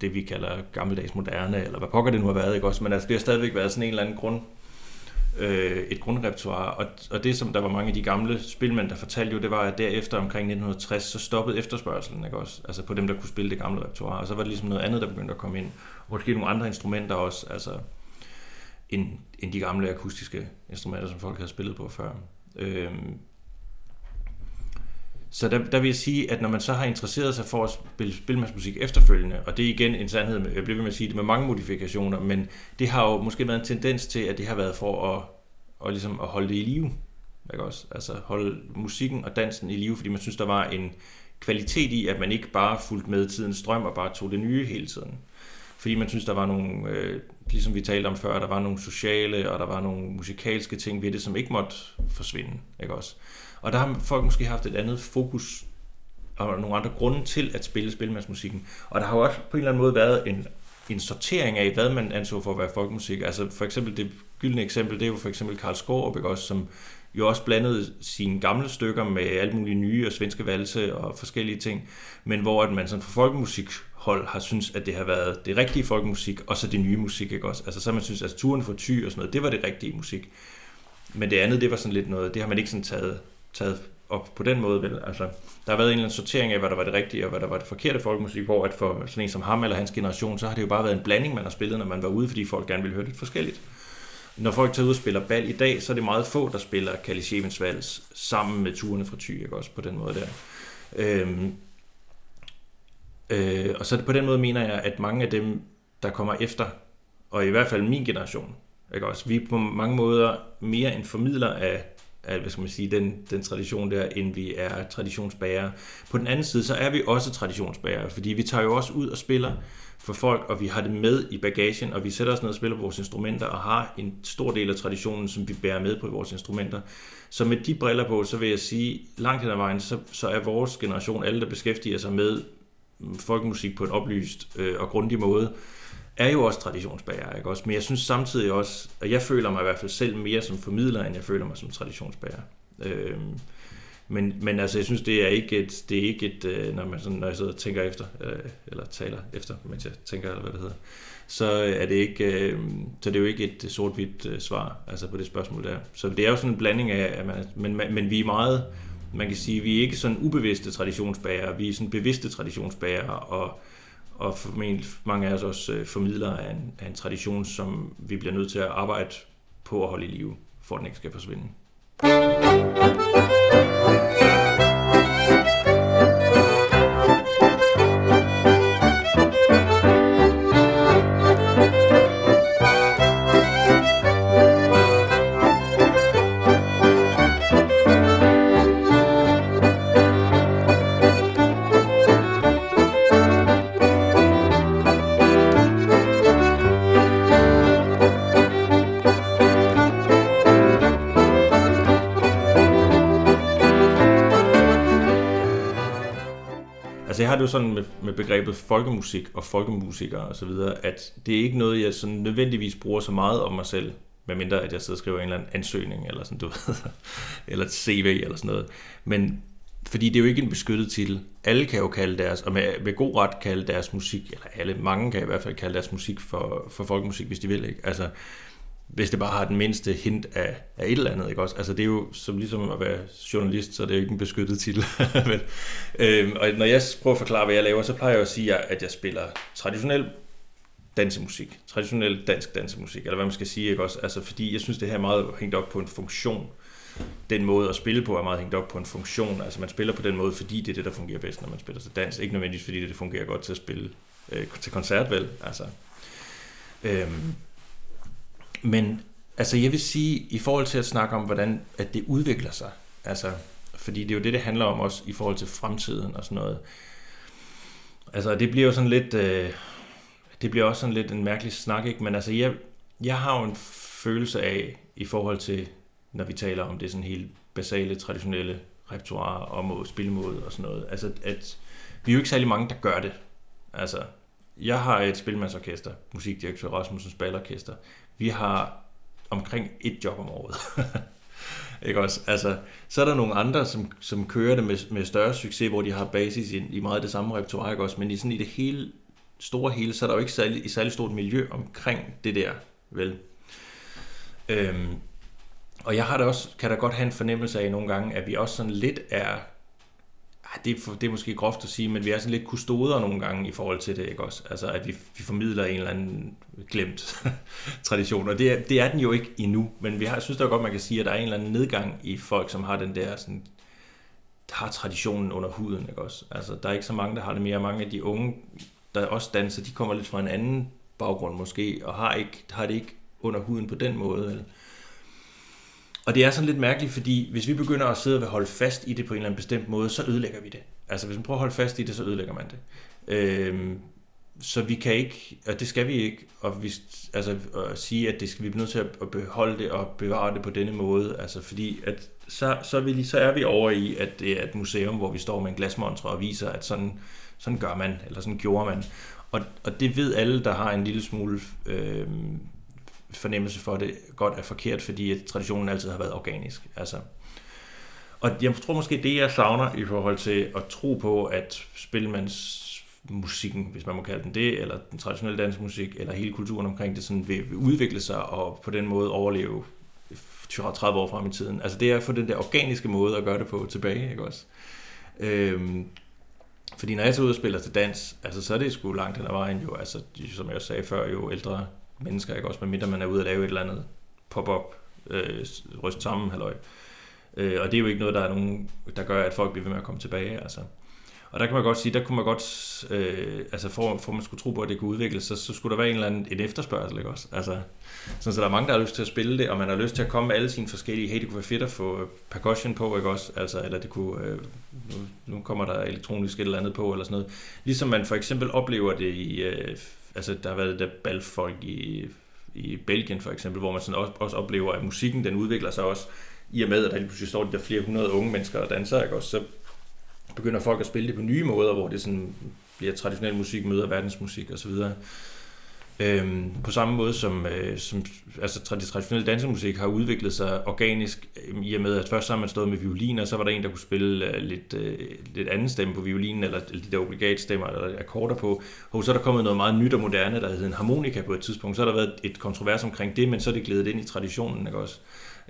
det, vi kalder gammeldags moderne, eller hvad pokker det nu har været, ikke også? Men altså, det har stadigvæk været sådan en eller anden grund, øh, et grundrepertoire, og, og det, som der var mange af de gamle spilmænd, der fortalte jo, det var, at derefter omkring 1960, så stoppede efterspørgselen, ikke også? Altså på dem, der kunne spille det gamle repertoire, og så var det ligesom noget andet, der begyndte at komme ind. Og Måske nogle andre instrumenter også, altså end, end de gamle akustiske instrumenter, som folk havde spillet på før. Øh, så der, der vil jeg sige, at når man så har interesseret sig for at spille spilmandsmusik efterfølgende, og det er igen en sandhed, jeg bliver ved med at sige det med mange modifikationer, men det har jo måske været en tendens til, at det har været for at, at, ligesom at holde det i live. Ikke også? Altså holde musikken og dansen i live, fordi man synes, der var en kvalitet i, at man ikke bare fulgte med tidens strøm og bare tog det nye hele tiden. Fordi man synes, der var nogle, øh, ligesom vi talte om før, der var nogle sociale og der var nogle musikalske ting ved det, som ikke måtte forsvinde. Ikke også? Og der har folk måske haft et andet fokus og nogle andre grunde til at spille spilmandsmusikken. Og der har jo også på en eller anden måde været en, en sortering af, hvad man anså for at være folkemusik. Altså for eksempel det gyldne eksempel, det er jo for eksempel Karl Skorup, ikke også, som jo også blandede sine gamle stykker med alle mulige nye og svenske valse og forskellige ting, men hvor at man sådan for folkemusik hold har synes at det har været det rigtige folkemusik, og så det nye musik, ikke også? Altså så man synes, at turen for ty og sådan noget, det var det rigtige musik. Men det andet, det var sådan lidt noget, det har man ikke sådan taget taget op på den måde. Vel? Altså, der har været en eller anden sortering af, hvad der var det rigtige og hvad der var det forkerte folkemusik, hvor at for sådan en som ham eller hans generation, så har det jo bare været en blanding, man har spillet, når man var ude, fordi folk gerne ville høre lidt forskelligt. Når folk tager ud og spiller bal i dag, så er det meget få, der spiller Kalle Schevens Vals sammen med turene fra Thy, ikke? også på den måde der. Øhm, øh, og så på den måde mener jeg, at mange af dem, der kommer efter, og i hvert fald min generation, ikke også, vi er på mange måder mere en formidler af af hvad skal man sige, den, den tradition der, end vi er traditionsbærere. På den anden side, så er vi også traditionsbærere, fordi vi tager jo også ud og spiller for folk, og vi har det med i bagagen, og vi sætter os ned og spiller på vores instrumenter, og har en stor del af traditionen, som vi bærer med på vores instrumenter. Så med de briller på, så vil jeg sige, langt hen ad vejen, så, så er vores generation, alle der beskæftiger sig med folkemusik på et oplyst øh, og grundig måde, er jo også traditionsbærer, ikke også? Men jeg synes samtidig også, og jeg føler mig i hvert fald selv mere som formidler, end jeg føler mig som traditionsbærer. Øhm, men, men altså, jeg synes, det er ikke et, det er ikke et øh, når, man sådan, når jeg sidder og tænker efter, øh, eller taler efter, mens jeg tænker, eller hvad det hedder, så er det ikke, øh, så det er jo ikke et sort-hvidt øh, svar, altså på det spørgsmål der. Så det er jo sådan en blanding af, at man, men, men vi er meget, man kan sige, vi er ikke sådan ubevidste traditionsbærere, vi er sådan bevidste traditionsbærere, og og formentlig mange af os også øh, formidlere af en, af en tradition, som vi bliver nødt til at arbejde på at holde i live, for at den ikke skal forsvinde. har det jo sådan med, med begrebet folkemusik og folkemusikere og så videre, at det er ikke noget, jeg sådan nødvendigvis bruger så meget om mig selv, medmindre at jeg sidder og skriver en eller anden ansøgning, eller sådan, du ved, eller et CV eller sådan noget. Men fordi det er jo ikke en beskyttet titel. Alle kan jo kalde deres, og med, med god ret kalde deres musik, eller alle, mange kan i hvert fald kalde deres musik for, for folkemusik, hvis de vil. Ikke? Altså, hvis det bare har den mindste hint af, af et eller andet, ikke også? Altså det er jo som ligesom at være journalist, så det er jo ikke en beskyttet titel. Men, øhm, og når jeg prøver at forklare, hvad jeg laver, så plejer jeg at sige, at jeg spiller traditionel dansemusik, traditionel dansk dansemusik, eller hvad man skal sige, ikke også? Altså fordi jeg synes, det her er meget hængt op på en funktion. Den måde at spille på er meget hængt op på en funktion. Altså man spiller på den måde, fordi det er det, der fungerer bedst, når man spiller til dans. Ikke nødvendigvis, fordi det fungerer godt til at spille øh, til koncert, vel? Altså, øhm, men altså jeg vil sige, i forhold til at snakke om, hvordan at det udvikler sig, Altså, fordi det er jo det, det handler om også i forhold til fremtiden og sådan noget. Altså, det bliver jo sådan lidt... Øh, det bliver også sådan lidt en mærkelig snak, ikke? Men altså, jeg, jeg har jo en følelse af, i forhold til, når vi taler om det sådan helt basale, traditionelle repertoire og må, spilmåde og sådan noget. Altså, at vi er jo ikke særlig mange, der gør det. Altså, jeg har et spilmandsorkester, musikdirektør Rasmussens Spalorkester. Vi har omkring et job om året. ikke også? Altså, så er der nogle andre, som, som kører det med, med større succes, hvor de har basis i, i meget det samme repertoire, ikke også? Men i, sådan, i det hele store hele, så er der jo ikke særlig, et særlig stort miljø omkring det der, vel? Øhm, og jeg har da også, kan da godt have en fornemmelse af nogle gange, at vi også sådan lidt er det er, det er måske groft at sige, men vi er sådan lidt kustoder nogle gange i forhold til det, ikke også? Altså, at vi, vi formidler en eller anden glemt tradition, og det er, det er den jo ikke endnu, men vi har, jeg synes da godt, man kan sige, at der er en eller anden nedgang i folk, som har den der sådan, har traditionen under huden, ikke også? Altså, der er ikke så mange, der har det mere. Mange af de unge, der også danser, de kommer lidt fra en anden baggrund måske, og har, ikke, har det ikke under huden på den måde, eller? Og det er sådan lidt mærkeligt, fordi hvis vi begynder at sidde og holde fast i det på en eller anden bestemt måde, så ødelægger vi det. Altså hvis man prøver at holde fast i det, så ødelægger man det. Øhm, så vi kan ikke, og det skal vi ikke, og vi, altså, at sige, at det skal vi bliver nødt til at beholde det og bevare det på denne måde, altså fordi at så, så, er vi, så er vi over i, at det er et museum, hvor vi står med en glasmontre og viser, at sådan, sådan gør man, eller sådan gjorde man. Og, og det ved alle, der har en lille smule øh, fornemmelse for, det godt er forkert, fordi traditionen altid har været organisk. Altså, og jeg tror måske, det jeg savner i forhold til at tro på, at spilmandsmusikken, hvis man må kalde den det, eller den traditionelle dansmusik, eller hele kulturen omkring det, sådan vil, vil udvikle sig og på den måde overleve 30 år frem i tiden. Altså det er at få den der organiske måde at gøre det på tilbage, ikke også? Øhm, fordi når jeg tager ud og spiller til dans, altså så er det sgu langt hen ad vejen jo, altså som jeg også sagde før, jo ældre mennesker, ikke? også medmindre man er ude at lave et eller andet pop-up, øh, ryst sammen, halløj. Øh, og det er jo ikke noget, der er nogen, der gør, at folk bliver ved med at komme tilbage. Altså. Og der kan man godt sige, der kunne man godt, øh, altså for, for man skulle tro på, at det kunne udvikle sig, så skulle der være en eller anden en efterspørgsel, ikke også? Altså, sådan, så der er mange, der har lyst til at spille det, og man har lyst til at komme med alle sine forskellige, hey, det kunne være fedt at få øh, percussion på, ikke også? Altså, eller det kunne, øh, nu, nu kommer der elektronisk et eller andet på, eller sådan noget. Ligesom man for eksempel oplever det i øh, altså der har været der balfolk i, i Belgien for eksempel, hvor man sådan også, også oplever, at musikken den udvikler sig også, i og med, at der lige pludselig står de der flere hundrede unge mennesker og danser, ikke? Også, så begynder folk at spille det på nye måder, hvor det sådan bliver traditionel musik møder verdensmusik osv. Øhm, på samme måde som, øh, som altså, traditionel dansemusik har udviklet sig organisk, øh, i og med at først så har man stået med violiner, så var der en, der kunne spille øh, lidt, øh, lidt anden stemme på violinen, eller, eller de der obligatstemmer eller akkorder på. Og så er der kommet noget meget nyt og moderne, der hedder en harmonika på et tidspunkt. Så har der været et kontrovers omkring det, men så er det glædet ind i traditionen, ikke også?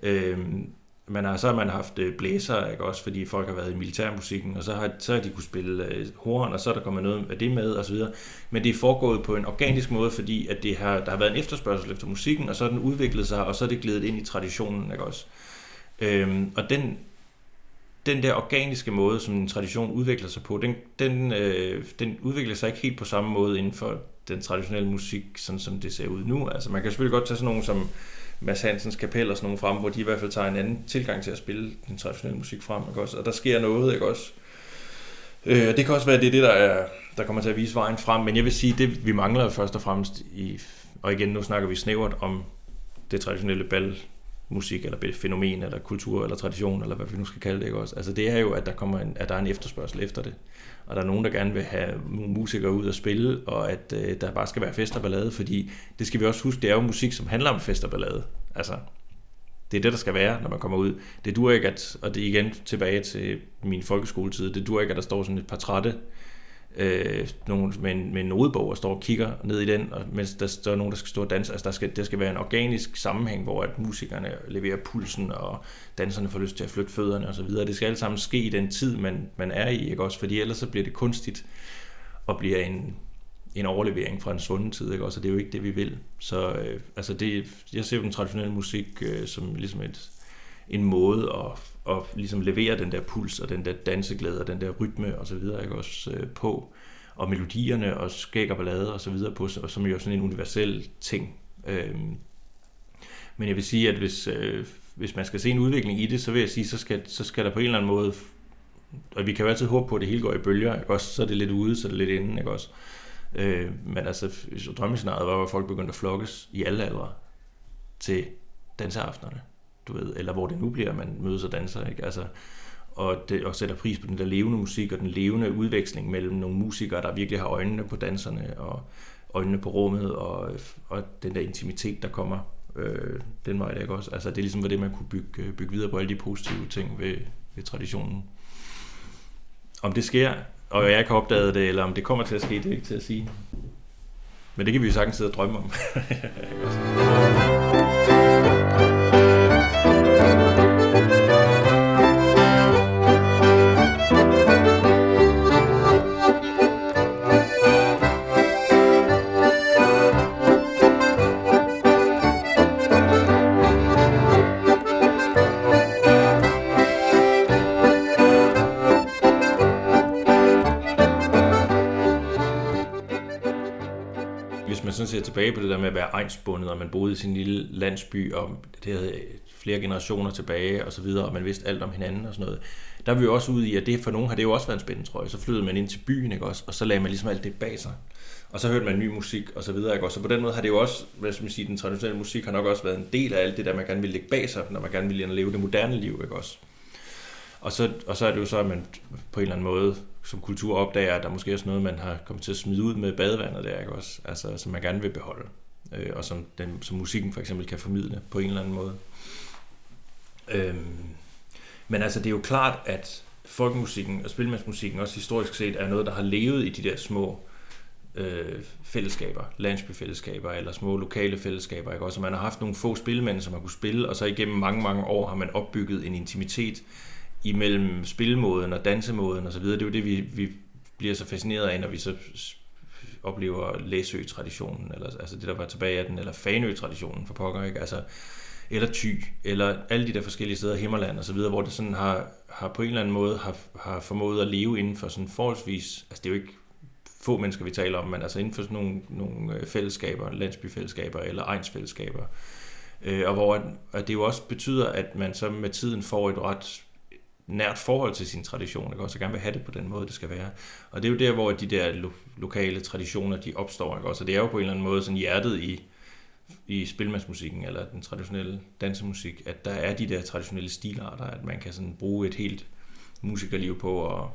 Øhm, men så har man haft øh, blæser, ikke også, fordi folk har været i militærmusikken, og så har, så har de kunne spille øh, horn, og så er der kommet noget af det med, og så videre. Men det er foregået på en organisk måde, fordi at det har, der har været en efterspørgsel efter musikken, og så har den udviklet sig, og så er det glædet ind i traditionen, ikke også. Øhm, og den, den der organiske måde, som en tradition udvikler sig på, den, den, øh, den udvikler sig ikke helt på samme måde inden for den traditionelle musik, sådan som det ser ud nu. Altså man kan selvfølgelig godt tage sådan nogen som Mads Hansens kapel og sådan nogle frem, hvor de i hvert fald tager en anden tilgang til at spille den traditionelle musik frem, ikke også? Og der sker noget, ikke også? Øh, det kan også være, det er det, der, er, der kommer til at vise vejen frem, men jeg vil sige, det vi mangler først og fremmest i, og igen, nu snakker vi snævert om det traditionelle bal musik, eller fænomen, eller kultur, eller tradition, eller hvad vi nu skal kalde det, ikke også? Altså det er jo, at der, kommer en, at der er en efterspørgsel efter det og der er nogen, der gerne vil have nogle musikere ud og spille, og at øh, der bare skal være fest og ballade, fordi det skal vi også huske, det er jo musik, som handler om fest og ballade. Altså, det er det, der skal være, når man kommer ud. Det dur ikke, at, og det er igen tilbage til min folkeskoletid, det dur ikke, at der står sådan et par trætte øh, nogen med en, med en nodebog og står og kigger ned i den, og mens der står nogen, der skal stå og danse. Altså der skal, der skal være en organisk sammenhæng, hvor at musikerne leverer pulsen, og danserne får lyst til at flytte fødderne osv. Det skal alt sammen ske i den tid, man, man er i, ikke også? Fordi ellers så bliver det kunstigt og bliver en, en overlevering fra en svunden tid, ikke også? Og det er jo ikke det, vi vil. Så øh, altså det, jeg ser jo den traditionelle musik øh, som ligesom et, en måde at at ligesom levere den der puls og den der danseglæde og den der rytme og så videre, ikke også øh, på, og melodierne og skæg og ballade og så videre på, og som jo er sådan en universel ting. Øhm, men jeg vil sige, at hvis, øh, hvis man skal se en udvikling i det, så vil jeg sige, så skal, så skal der på en eller anden måde, og vi kan jo altid håbe på, at det hele går i bølger, ikke også? så er det lidt ude, så er det lidt inde, ikke også? Øh, men altså, drømmescenariet var, at folk begyndte at flokkes i alle aldre til danseaftenerne, du ved, eller hvor det nu bliver, man mødes og danser, ikke? Altså, og, det, og sætter pris på den der levende musik og den levende udveksling mellem nogle musikere, der virkelig har øjnene på danserne og øjnene på rummet og, og den der intimitet, der kommer øh, den vej der, ikke også? Altså det er ligesom det, man kunne bygge, øh, bygge videre på alle de positive ting ved, ved traditionen. Om det sker, og jeg har opdaget det, eller om det kommer til at ske, det er ikke til at sige. Men det kan vi jo sagtens sidde og drømme om. Altså. Tilbage på det der med at være egensbundet, og man boede i sin lille landsby, og det havde flere generationer tilbage, og så videre, og man vidste alt om hinanden og sådan noget. Der er vi jo også ude i, at det for nogen har det jo også været en spændende trøje. Så flyttede man ind til byen, ikke også? Og så lagde man ligesom alt det bag sig. Og så hørte man ny musik og så videre, ikke også? Så på den måde har det jo også, hvad skal man sige, den traditionelle musik har nok også været en del af alt det der, man gerne vil lægge bag sig, når man gerne vil leve det moderne liv, ikke også? Og så, og så er det jo så, at man på en eller anden måde som kultur opdager, at der måske er sådan noget, man har kommet til at smide ud med badevandet der, ikke også? Altså, som man gerne vil beholde. Øh, og som, den, som musikken for eksempel kan formidle på en eller anden måde. Øhm, men altså, det er jo klart, at folkemusikken og spilmandsmusikken også historisk set er noget, der har levet i de der små øh, fællesskaber, landsbyfællesskaber eller små lokale fællesskaber. Ikke? Også man har haft nogle få spilmænd, som har kunne spille, og så igennem mange, mange år har man opbygget en intimitet imellem spilmåden og dansemåden osv. Det er jo det, vi, vi bliver så fascineret af, når vi så oplever Læsø-traditionen, eller altså det, der var tilbage af den, eller Fanø-traditionen for pokker, ikke? Altså, eller Thy, eller alle de der forskellige steder, Himmerland og så videre, hvor det sådan har, har på en eller anden måde har, har formået at leve inden for sådan forholdsvis, altså det er jo ikke få mennesker, vi taler om, men altså inden for sådan nogle, nogle øh, fællesskaber, landsbyfællesskaber eller egensfællesskaber, øh, og hvor at, at det jo også betyder, at man så med tiden får et ret nært forhold til sin tradition, ikke? også gerne vil have det på den måde, det skal være. Og det er jo der, hvor de der lo- lokale traditioner, de opstår, ikke? også? Og det er jo på en eller anden måde sådan hjertet i, i spilmandsmusikken, eller den traditionelle dansemusik, at der er de der traditionelle stilarter, at man kan sådan bruge et helt musikerliv på at,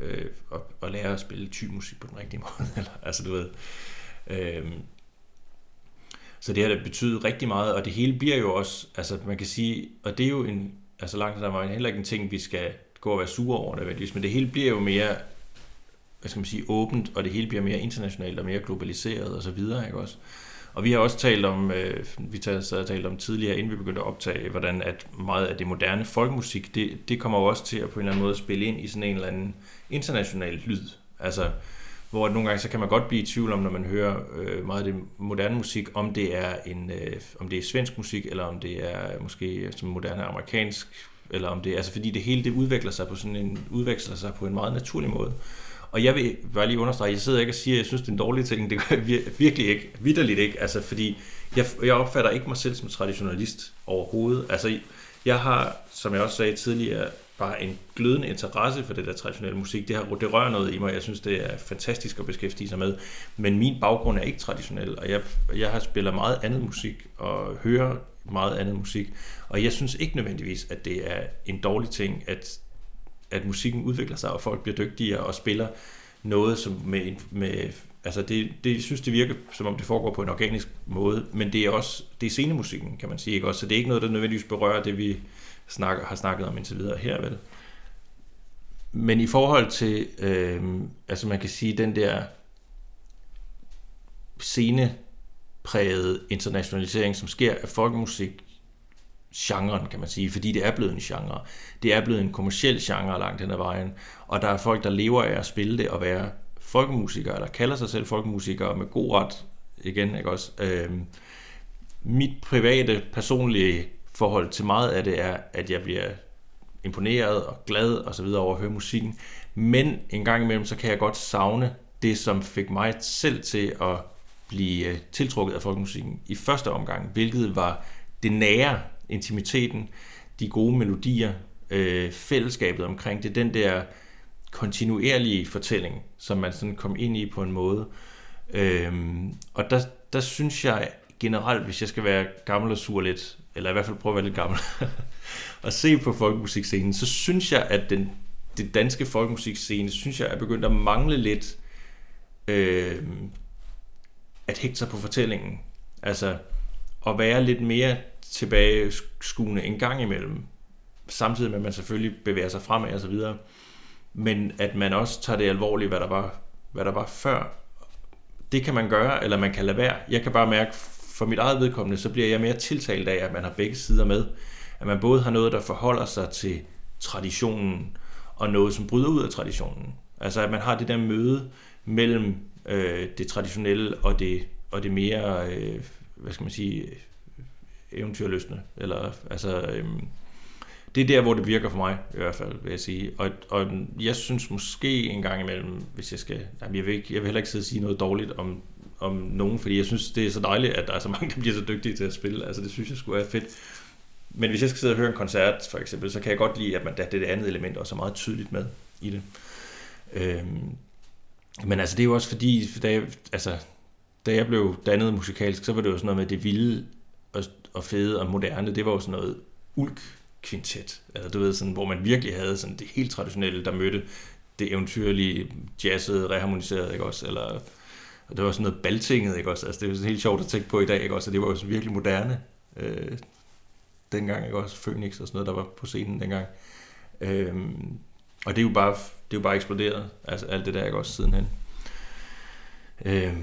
øh, at, at lære at spille ty musik på den rigtige måde. eller, altså du ved, øh, så det har da betydet rigtig meget, og det hele bliver jo også, altså man kan sige, og det er jo en, altså langt der var heller ikke en ting, vi skal gå og være sure over nødvendigvis, men det hele bliver jo mere, hvad skal man sige, åbent, og det hele bliver mere internationalt og mere globaliseret og så videre, ikke også? Og vi har også talt om, øh, vi og talt om tidligere, inden vi begyndte at optage, hvordan at meget af det moderne folkemusik, det, det kommer jo også til at på en eller anden måde spille ind i sådan en eller anden international lyd. Altså, hvor nogle gange så kan man godt blive i tvivl om, når man hører øh, meget af det moderne musik, om det er en, øh, om det er svensk musik, eller om det er måske som moderne amerikansk, eller om det altså fordi det hele det udvikler sig på sådan en udveksler sig på en meget naturlig måde. Og jeg vil bare lige understrege, jeg sidder ikke og siger, at jeg synes, det er en dårlig ting. Det gør jeg virkelig ikke. Vidderligt ikke. Altså, fordi jeg, jeg opfatter ikke mig selv som traditionalist overhovedet. Altså, jeg har, som jeg også sagde tidligere, bare en glødende interesse for det der traditionelle musik. Det, har, det rører noget i mig. Jeg synes, det er fantastisk at beskæftige sig med. Men min baggrund er ikke traditionel, og jeg, jeg har spillet meget andet musik og hører meget andet musik. Og jeg synes ikke nødvendigvis, at det er en dårlig ting, at, at musikken udvikler sig, og folk bliver dygtigere og spiller noget som med, med altså det, det, jeg synes, det virker, som om det foregår på en organisk måde, men det er også, det er scenemusikken, kan man sige, ikke også? Så det er ikke noget, der nødvendigvis berører det, vi snakker, har snakket om indtil videre her, vel? Men i forhold til, øh, altså man kan sige, den der scenepræget internationalisering, som sker af folkemusik, genren, kan man sige, fordi det er blevet en genre. Det er blevet en kommersiel genre langt hen ad vejen, og der er folk, der lever af at spille det og være folkemusikere, eller kalder sig selv folkemusikere med god ret, igen, ikke også? Øh, mit private, personlige forhold til meget af det er, at jeg bliver imponeret og glad og så videre over at høre musikken. Men en gang imellem, så kan jeg godt savne det, som fik mig selv til at blive øh, tiltrukket af folkemusikken i første omgang, hvilket var det nære intimiteten, de gode melodier, øh, fællesskabet omkring det, den der kontinuerlige fortælling, som man sådan kom ind i på en måde. Øhm, og der, der synes jeg generelt, hvis jeg skal være gammel og sur lidt, eller i hvert fald prøve at være lidt gammel, og se på folkemusikscenen, så synes jeg, at den, det danske folkemusikscene, synes jeg er begyndt at mangle lidt øh, at hægte sig på fortællingen. Altså at være lidt mere tilbageskuende en gang imellem, samtidig med at man selvfølgelig bevæger sig fremad og så videre, men at man også tager det alvorligt, hvad der var, hvad der var før. Det kan man gøre, eller man kan lade være. Jeg kan bare mærke, for mit eget vedkommende, så bliver jeg mere tiltalt af, at man har begge sider med. At man både har noget, der forholder sig til traditionen, og noget, som bryder ud af traditionen. Altså at man har det der møde mellem øh, det traditionelle og det, og det mere, øh, hvad skal man sige, eventyrløsende. Eller, altså, øh, det er der, hvor det virker for mig, i hvert fald, vil jeg sige. Og, og jeg synes måske en gang imellem, hvis jeg skal... Jamen, jeg, vil ikke, jeg vil heller ikke sidde og sige noget dårligt om, om nogen, fordi jeg synes, det er så dejligt, at der er så mange, der bliver så dygtige til at spille. Altså, det synes jeg skulle være fedt. Men hvis jeg skal sidde og høre en koncert, for eksempel, så kan jeg godt lide, at man, der det andet element også er meget tydeligt med i det. Øhm, men altså, det er jo også fordi, da jeg, altså, da jeg blev dannet musikalsk, så var det jo sådan noget med det vilde og, og fede og moderne. Det var jo sådan noget ulk kvintet. Altså, du ved, sådan, hvor man virkelig havde sådan det helt traditionelle, der mødte det eventyrlige, jazzet, reharmoniseret, ikke også? Eller, og det var sådan noget baltinget, ikke også? Altså, det er sådan helt sjovt at tænke på i dag, ikke også? Og det var jo sådan virkelig moderne øh, dengang, ikke også? Phoenix og sådan noget, der var på scenen dengang. Øh, og det er jo bare, det er jo bare eksploderet, altså alt det der, ikke også sidenhen. Øh,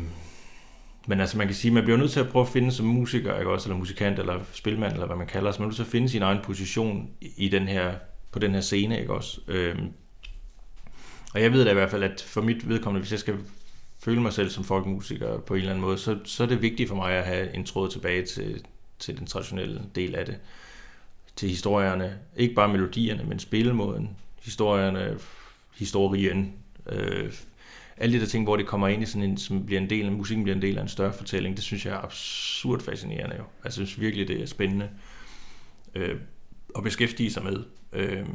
men altså man kan sige, man bliver nødt til at prøve at finde som musiker, ikke også, eller musikant, eller spilmand, eller hvad man kalder sig. Man er nødt til at finde sin egen position i den her, på den her scene, ikke også. Øhm, og jeg ved da i hvert fald, at for mit vedkommende, hvis jeg skal føle mig selv som folkemusiker på en eller anden måde, så, så er det vigtigt for mig at have en tråd tilbage til, til den traditionelle del af det. Til historierne. Ikke bare melodierne, men spillemåden. Historierne, historien. Øh, alle de der ting, hvor det kommer ind i sådan en, som bliver en del af, musikken bliver en del af en større fortælling, det synes jeg er absurd fascinerende jo. Altså, jeg synes virkelig, det er spændende øh, at beskæftige sig med. Øh,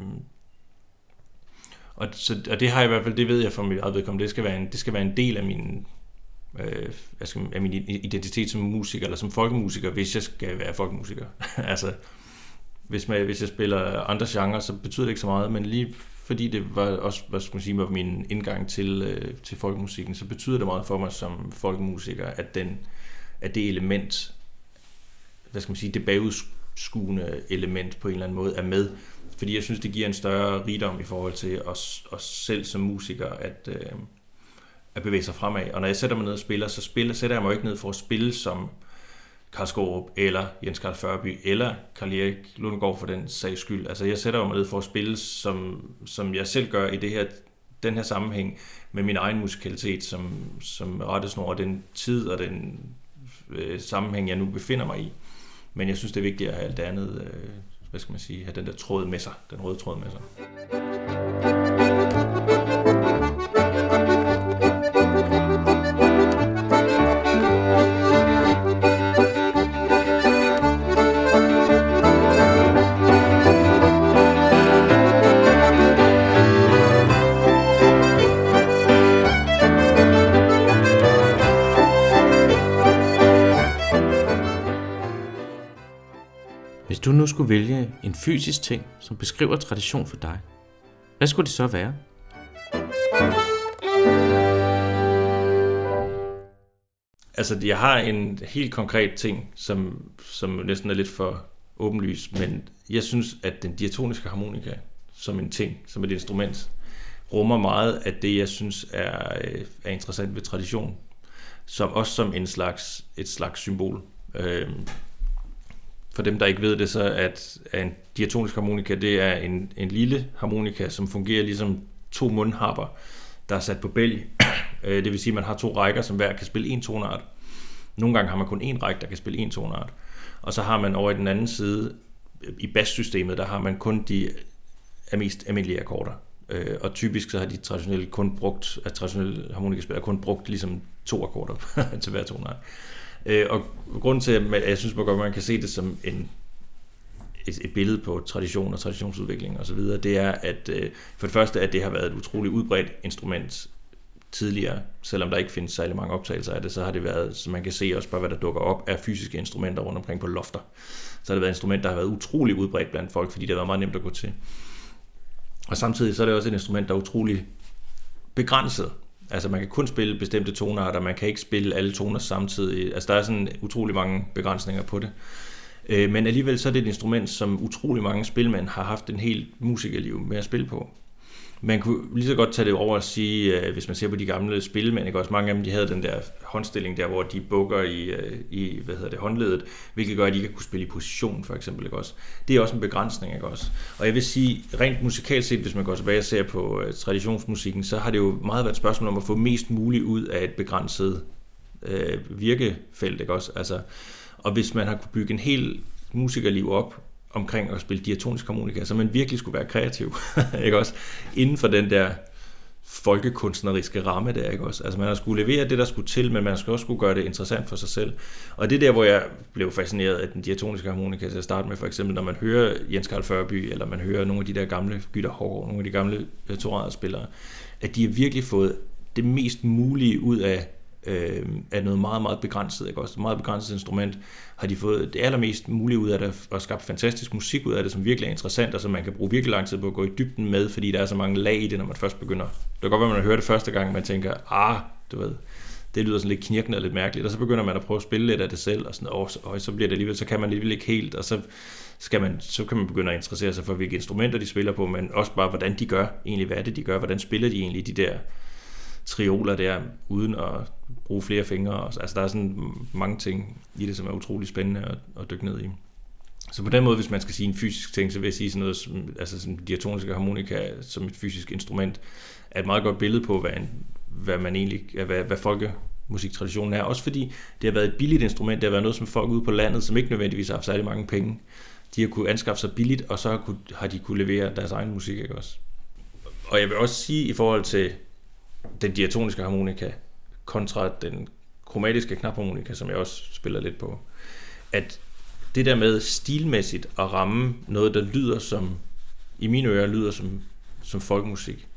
og, så, og det har jeg i hvert fald, det ved jeg fra mit eget vedkommende, det skal være en, det skal være en del af min, øh, skal, af min identitet som musiker, eller som folkemusiker, hvis jeg skal være folkemusiker. altså, hvis, man, hvis jeg spiller andre genrer, så betyder det ikke så meget, men lige fordi det var også, hvad skal man sige, var min indgang til, øh, til folkemusikken, så betyder det meget for mig som folkemusiker, at, den, at det element, hvad skal man sige, det bagudskuende element på en eller anden måde er med. Fordi jeg synes, det giver en større rigdom i forhold til os, os selv som musikere at, øh, at bevæge sig fremad. Og når jeg sætter mig ned og spiller, så spiller, sætter jeg mig ikke ned for at spille som Karl Skorup, eller Jens Karl Førby, eller Karl Erik Lundgaard for den sags skyld. Altså jeg sætter mig ned for at spille, som, som jeg selv gør i det her, den her sammenhæng, med min egen musikalitet, som, som rettesnor den tid og den øh, sammenhæng, jeg nu befinder mig i. Men jeg synes, det er vigtigt at have alt andet, øh, hvad skal man sige, have den der tråd med sig, den røde tråd med sig. Hvis du nu skulle vælge en fysisk ting, som beskriver tradition for dig, hvad skulle det så være? Altså, jeg har en helt konkret ting, som, som næsten er lidt for åbenlys, men jeg synes, at den diatoniske harmonika som en ting, som et instrument, rummer meget af det, jeg synes er, øh, er interessant ved tradition, som også som en slags, et slags symbol. Øhm, for dem, der ikke ved det, så at, at en diatonisk harmonika, det er en, en lille harmonika, som fungerer ligesom to mundharper, der er sat på bælg. Øh, det vil sige, at man har to rækker, som hver kan spille en tonart. Nogle gange har man kun en række, der kan spille en tonart. Og så har man over i den anden side, i basssystemet, der har man kun de mest almindelige akkorder. Øh, og typisk så har de traditionelle kun brugt, at traditionelle harmonikaspillere kun brugt ligesom to akkorder til hver tonart. Øh, Øh, og grunden til, at jeg synes, at man kan se det som en et, et billede på tradition og traditionsudvikling osv., det er, at øh, for det første, at det har været et utroligt udbredt instrument tidligere, selvom der ikke findes særlig mange optagelser af det, så har det været, så man kan se også bare, hvad der dukker op af fysiske instrumenter rundt omkring på lofter. Så har det været et instrument, der har været utrolig udbredt blandt folk, fordi det har været meget nemt at gå til. Og samtidig så er det også et instrument, der er utrolig begrænset. Altså man kan kun spille bestemte tonarter, man kan ikke spille alle toner samtidig. Altså der er sådan utrolig mange begrænsninger på det. Øh, men alligevel så er det et instrument, som utrolig mange spilmænd har haft en helt musikerliv med at spille på. Man kunne lige så godt tage det over og sige, øh, hvis man ser på de gamle spilmænd, ikke også mange af dem, de havde den der håndstilling der, hvor de bukker i, øh, i hvad hedder det, håndledet, hvilket gør, at de ikke kunne spille i position, for eksempel, ikke også. Det er også en begrænsning, ikke også. Og jeg vil sige, rent musikalt set, hvis man går tilbage og ser på øh, traditionsmusikken, så har det jo meget været et spørgsmål om at få mest muligt ud af et begrænset øh, virkefelt, ikke også. Altså, og hvis man har kunne bygge en hel musikerliv op omkring at spille diatonisk harmonika, så man virkelig skulle være kreativ, ikke også? Inden for den der folkekunstneriske ramme der, ikke også? Altså man har skulle levere det, der skulle til, men man skal også skulle gøre det interessant for sig selv. Og det er der, hvor jeg blev fascineret af den diatoniske harmonika til at starte med, for eksempel når man hører Jens Karl Førby, eller man hører nogle af de der gamle Gytter Hård, nogle af de gamle øh, uh, spillere, at de har virkelig fået det mest mulige ud af øh, af noget meget, meget begrænset, ikke også? Et meget begrænset instrument, har de fået det allermest mulige ud af det, og skabt fantastisk musik ud af det, som virkelig er interessant, og som man kan bruge virkelig lang tid på at gå i dybden med, fordi der er så mange lag i det, når man først begynder. Det kan godt være, at man hører det første gang, man tænker, ah, du ved, det lyder sådan lidt knirkende og lidt mærkeligt, og så begynder man at prøve at spille lidt af det selv, og, sådan, og, og så bliver det alligevel, så kan man alligevel ikke helt, og så, skal man, så kan man begynde at interessere sig for, hvilke instrumenter de spiller på, men også bare, hvordan de gør, egentlig hvad er det, de gør, hvordan spiller de egentlig de der trioler der, uden at bruge flere fingre. Altså der er sådan mange ting i det, som er utrolig spændende at, at dykke ned i. Så på den måde, hvis man skal sige en fysisk ting, så vil jeg sige sådan noget, som, altså sådan diatoniske harmonika som et fysisk instrument, er et meget godt billede på, hvad, en, hvad man egentlig, hvad, hvad folkemusiktraditionen er. Også fordi det har været et billigt instrument, det har været noget, som folk ude på landet, som ikke nødvendigvis har haft særlig mange penge, de har kunne anskaffe sig billigt, og så har, kunne, har de kunne levere deres egen musik, ikke også? Og jeg vil også sige i forhold til den diatoniske harmonika kontra den kromatiske knapharmonika, som jeg også spiller lidt på, at det der med stilmæssigt at ramme noget, der lyder som, i mine ører lyder som, som folkmusik,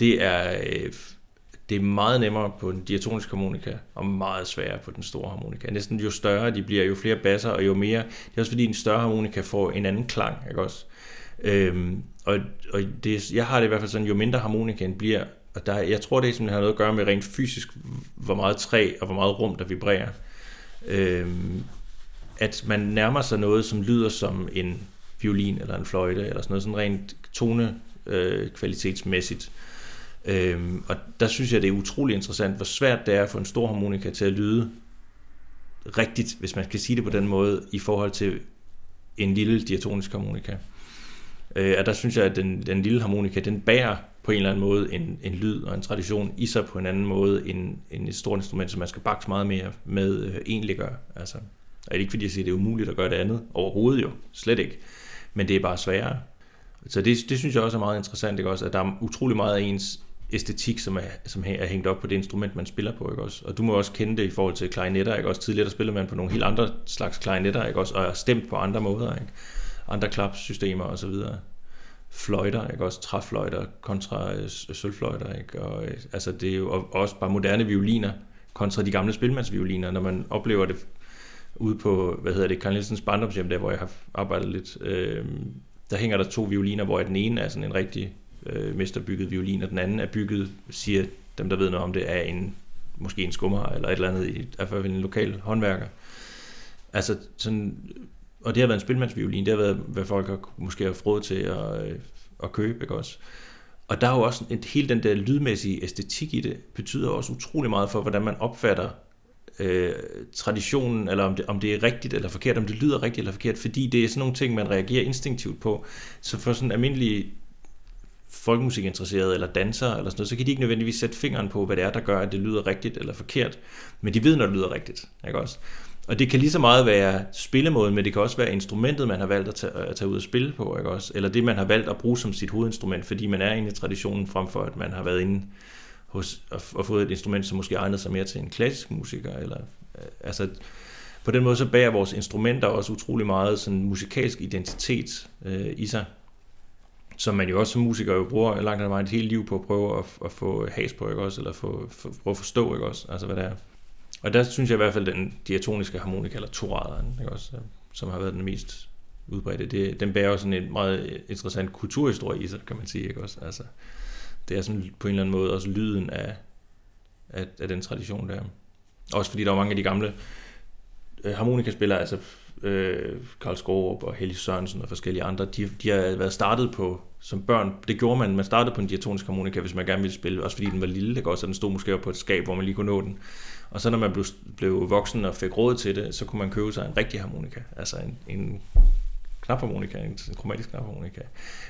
det er, øh, det er meget nemmere på den diatoniske harmonika, og meget sværere på den store harmonika. Næsten jo større de bliver, jo flere basser, og jo mere, det er også fordi en større harmonika får en anden klang, ikke også? Øhm, og og det, jeg har det i hvert fald sådan, jo mindre harmonikaen bliver, og der, jeg tror, det simpelthen har noget at gøre med rent fysisk, hvor meget træ og hvor meget rum, der vibrerer. Øhm, at man nærmer sig noget, som lyder som en violin eller en fløjte, eller sådan noget sådan rent tone øh, kvalitetsmæssigt. Øhm, og der synes jeg, det er utrolig interessant, hvor svært det er for en stor harmonika til at lyde rigtigt, hvis man kan sige det på den måde, i forhold til en lille diatonisk harmonika. Øh, og der synes jeg, at den, den lille harmonika, den bærer på en eller anden måde en, en lyd og en tradition i sig på en anden måde end, end et stort instrument, som man skal bakse meget mere med øh, egentlig gør. Altså, og det er ikke fordi, jeg siger, at det er umuligt at gøre det andet. Overhovedet jo. Slet ikke. Men det er bare sværere. Så det, det synes jeg også er meget interessant, ikke også? at der er utrolig meget af ens æstetik, som er, som er hængt op på det instrument, man spiller på, ikke også? Og du må også kende det i forhold til klarinetter, ikke også? Tidligere der spillede man på nogle helt andre slags klarinetter, ikke også? Og er stemt på andre måder, ikke? Andre klapsystemer og så videre fløjter, ikke? også træfløjter kontra øh, sølvfløjter, ikke? Og, øh, altså det er jo også bare moderne violiner kontra de gamle spilmandsvioliner, når man oplever det ude på, hvad hedder det, Karl Nielsens barndomshjem, der hvor jeg har arbejdet lidt, øh, der hænger der to violiner, hvor den ene er sådan en rigtig øh, mesterbygget violin, og den anden er bygget, siger dem, der ved noget om det, er en, måske en skummer, eller et eller andet, i hvert fald en lokal håndværker. Altså sådan og det har været en spilmandsviolin, det har været, hvad folk har måske har råd til at, øh, at købe, ikke også? Og der er jo også en, hele den der lydmæssige æstetik i det, betyder også utrolig meget for, hvordan man opfatter øh, traditionen, eller om det, om det er rigtigt eller forkert, om det lyder rigtigt eller forkert, fordi det er sådan nogle ting, man reagerer instinktivt på. Så for sådan almindelige folkemusikinteresserede eller dansere eller sådan noget, så kan de ikke nødvendigvis sætte fingeren på, hvad det er, der gør, at det lyder rigtigt eller forkert. Men de ved, når det lyder rigtigt. Ikke også? Og det kan lige så meget være spillemåden, men det kan også være instrumentet, man har valgt at tage, at tage ud og spille på, ikke også? Eller det, man har valgt at bruge som sit hovedinstrument, fordi man er inde i traditionen, frem for at man har været inde hos, og, og fået et instrument, som måske egner sig mere til en klassisk musiker. Eller, øh, altså, på den måde så bærer vores instrumenter også utrolig meget sådan musikalsk identitet øh, i sig, som man jo også som musiker jo bruger langt ad vejen et helt liv på at prøve at, at få has på, ikke også? Eller få, for, prøve at forstå, ikke også? Altså, hvad det er. Og der synes jeg i hvert fald, den diatoniske harmonika, eller toraderen, ikke også? Øh, som har været den mest udbredte, det, den bærer også sådan en meget interessant kulturhistorie i sig, kan man sige, ikke også? Altså, det er sådan på en eller anden måde også lyden af, af, af den tradition der. Også fordi der er mange af de gamle øh, harmonikaspillere, altså øh, Karl Skorup og Helge Sørensen og forskellige andre, de, de har været startet på som børn. Det gjorde man, man startede på en diatonisk harmonika, hvis man gerne ville spille, også fordi den var lille, ikke? også, den stod måske på et skab, hvor man lige kunne nå den. Og så når man blev, blev voksen og fik råd til det, så kunne man købe sig en rigtig harmonika, altså en, en knapharmonika, en, en kromatisk knapharmonika.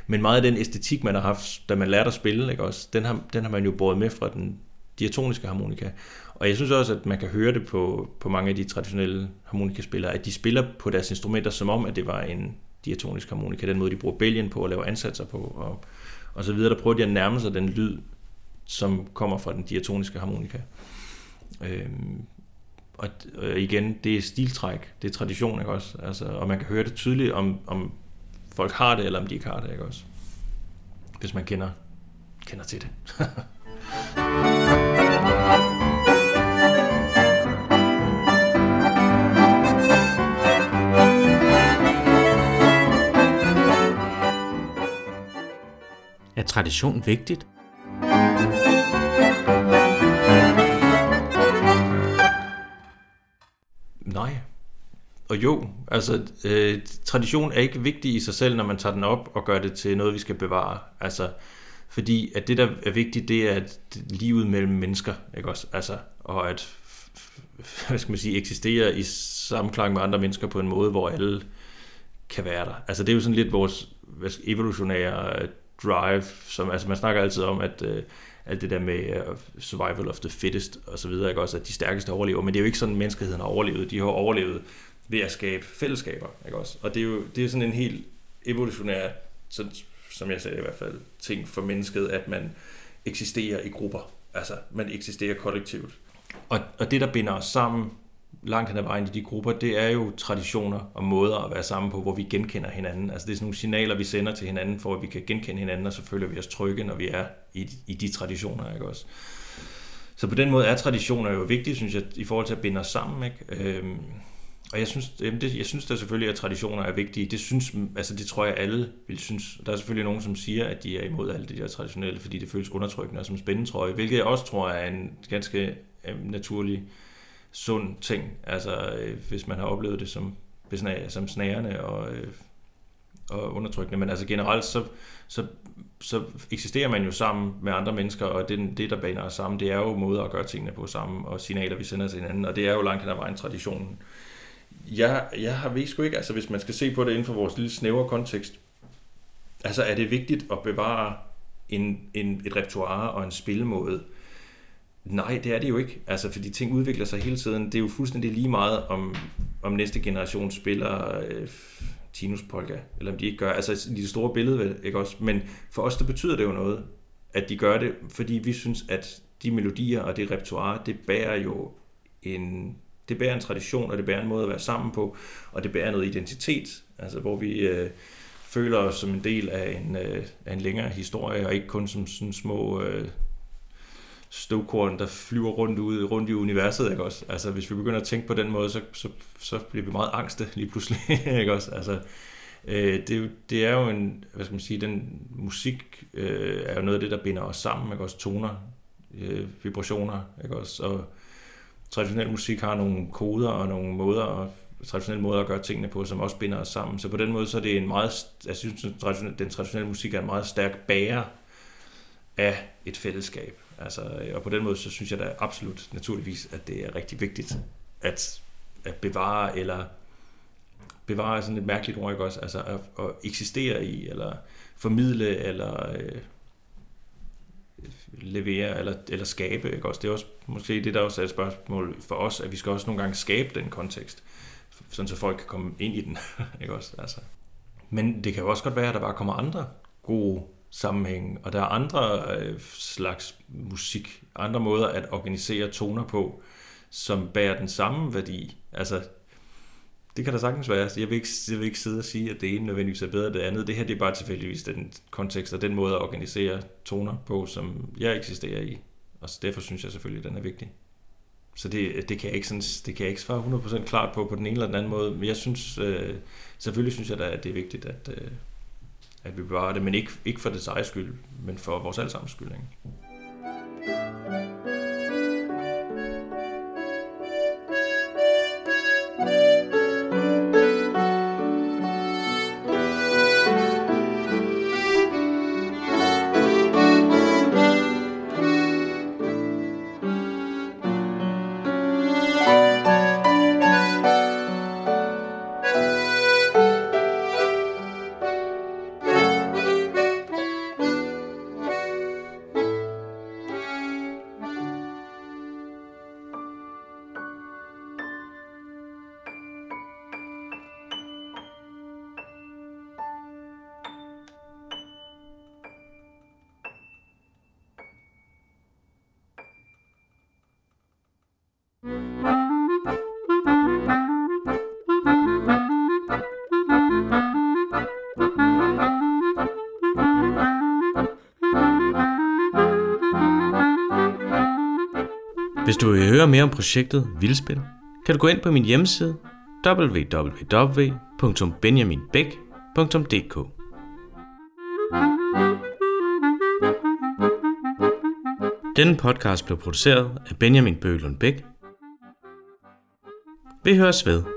Men meget af den æstetik, man har haft, da man lærte at spille, ikke også, den, har, den har man jo båret med fra den diatoniske harmonika. Og jeg synes også, at man kan høre det på, på mange af de traditionelle harmonikaspillere, at de spiller på deres instrumenter som om, at det var en diatonisk harmonika, den måde, de bruger bælgen på og laver ansatser på, og, og så videre. Der prøver de at nærme sig den lyd, som kommer fra den diatoniske harmonika. Øhm, og igen, det er stiltræk, det er tradition, ikke også? Altså, og man kan høre det tydeligt, om, om folk har det, eller om de ikke har det, ikke også? Hvis man kender, kender til det. Er tradition vigtigt? Og jo, altså øh, tradition er ikke vigtig i sig selv, når man tager den op og gør det til noget, vi skal bevare. Altså, fordi at det, der er vigtigt, det er at livet mellem mennesker, ikke også? Altså, og at hvad skal man sige, eksistere i samklang med andre mennesker på en måde, hvor alle kan være der. Altså det er jo sådan lidt vores evolutionære øh, drive, som altså man snakker altid om, at øh, alt det der med uh, survival of the fittest og så videre, ikke også, at de stærkeste overlever, men det er jo ikke sådan, menneskeheden har overlevet. De har overlevet ved at skabe fællesskaber, ikke også? Og det er jo det er sådan en helt evolutionær, sådan, som jeg sagde i hvert fald, ting for mennesket, at man eksisterer i grupper. Altså, man eksisterer kollektivt. Og, og det, der binder os sammen langt hen ad vejen i de grupper, det er jo traditioner og måder at være sammen på, hvor vi genkender hinanden. Altså det er sådan nogle signaler, vi sender til hinanden, for at vi kan genkende hinanden, og så føler vi os trygge, når vi er i, i de traditioner, ikke også? Så på den måde er traditioner jo vigtige, synes jeg, i forhold til at binde os sammen, ikke? Øhm, og jeg synes, jamen det, jeg synes da selvfølgelig, at traditioner er vigtige. Det, synes, altså det tror jeg alle vil synes. Der er selvfølgelig nogen, som siger, at de er imod alle de der traditionelle, fordi det føles undertrykkende og som spændetrøje, hvilket jeg også tror er en ganske øh, naturlig sund ting, altså øh, hvis man har oplevet det som, som snærende og, øh, og undertrykkende. Men altså generelt, så, så, så eksisterer man jo sammen med andre mennesker, og det, det der baner os sammen, det er jo måder at gøre tingene på sammen, og signaler, vi sender til hinanden, og det er jo langt hen ad vejen traditionen. Jeg, jeg har ved sgu ikke, altså hvis man skal se på det inden for vores lille snævre kontekst, altså er det vigtigt at bevare en, en, et repertoire og en spillemåde, Nej, det er det jo ikke. Altså, fordi ting udvikler sig hele tiden. Det er jo fuldstændig lige meget, om, om næste generation spiller øh, Tinus Polka, eller om de ikke gør. Altså, i det store billede, ikke også? Men for os, der betyder det jo noget, at de gør det, fordi vi synes, at de melodier og det repertoire, det bærer jo en, det bærer en tradition, og det bærer en måde at være sammen på, og det bærer noget identitet, altså hvor vi øh, føler os som en del af en, øh, af en længere historie, og ikke kun som sådan små øh, støvkorn, der flyver rundt, ud, rundt i universet, ikke også? Altså, hvis vi begynder at tænke på den måde, så, så, så bliver vi meget angste lige pludselig, ikke også? Altså, øh, det, det er jo en, hvad skal man sige, den musik øh, er jo noget af det, der binder os sammen, ikke også? Toner, øh, vibrationer, ikke også? Og traditionel musik har nogle koder og nogle måder og traditionelle måder at gøre tingene på, som også binder os sammen. Så på den måde, så er det en meget, jeg synes, den traditionelle musik er en meget stærk bærer af et fællesskab. Altså, og på den måde, så synes jeg da absolut naturligvis, at det er rigtig vigtigt at, at bevare, eller bevare sådan et mærkeligt ord, ikke også? Altså at, at eksistere i, eller formidle, eller øh, levere, eller, eller skabe, ikke også? Det er også måske det, der også er et spørgsmål for os, at vi skal også nogle gange skabe den kontekst, sådan så folk kan komme ind i den, ikke også? Altså. Men det kan jo også godt være, at der bare kommer andre gode sammenhæng. Og der er andre øh, slags musik, andre måder at organisere toner på, som bærer den samme værdi. Altså, det kan da sagtens være. Jeg vil, ikke, jeg vil ikke sidde og sige, at det ene nødvendigvis er bedre end det andet. Det her det er bare tilfældigvis den kontekst og den måde at organisere toner på, som jeg eksisterer i. Og derfor synes jeg selvfølgelig, at den er vigtig. Så det, det, kan jeg ikke sådan, det kan jeg ikke svare 100% klart på på den ene eller den anden måde. Men jeg synes, øh, selvfølgelig synes jeg da, at det er vigtigt, at, øh, at vi bevarer det. Men ikke, ikke for det skyld, men for vores allesammens skyld. Ikke? Mere om projektet Vildspil, kan du gå ind på min hjemmeside www.benjaminbæk.dk Denne podcast blev produceret af Benjamin Bøgelund Bæk. Vi høres ved.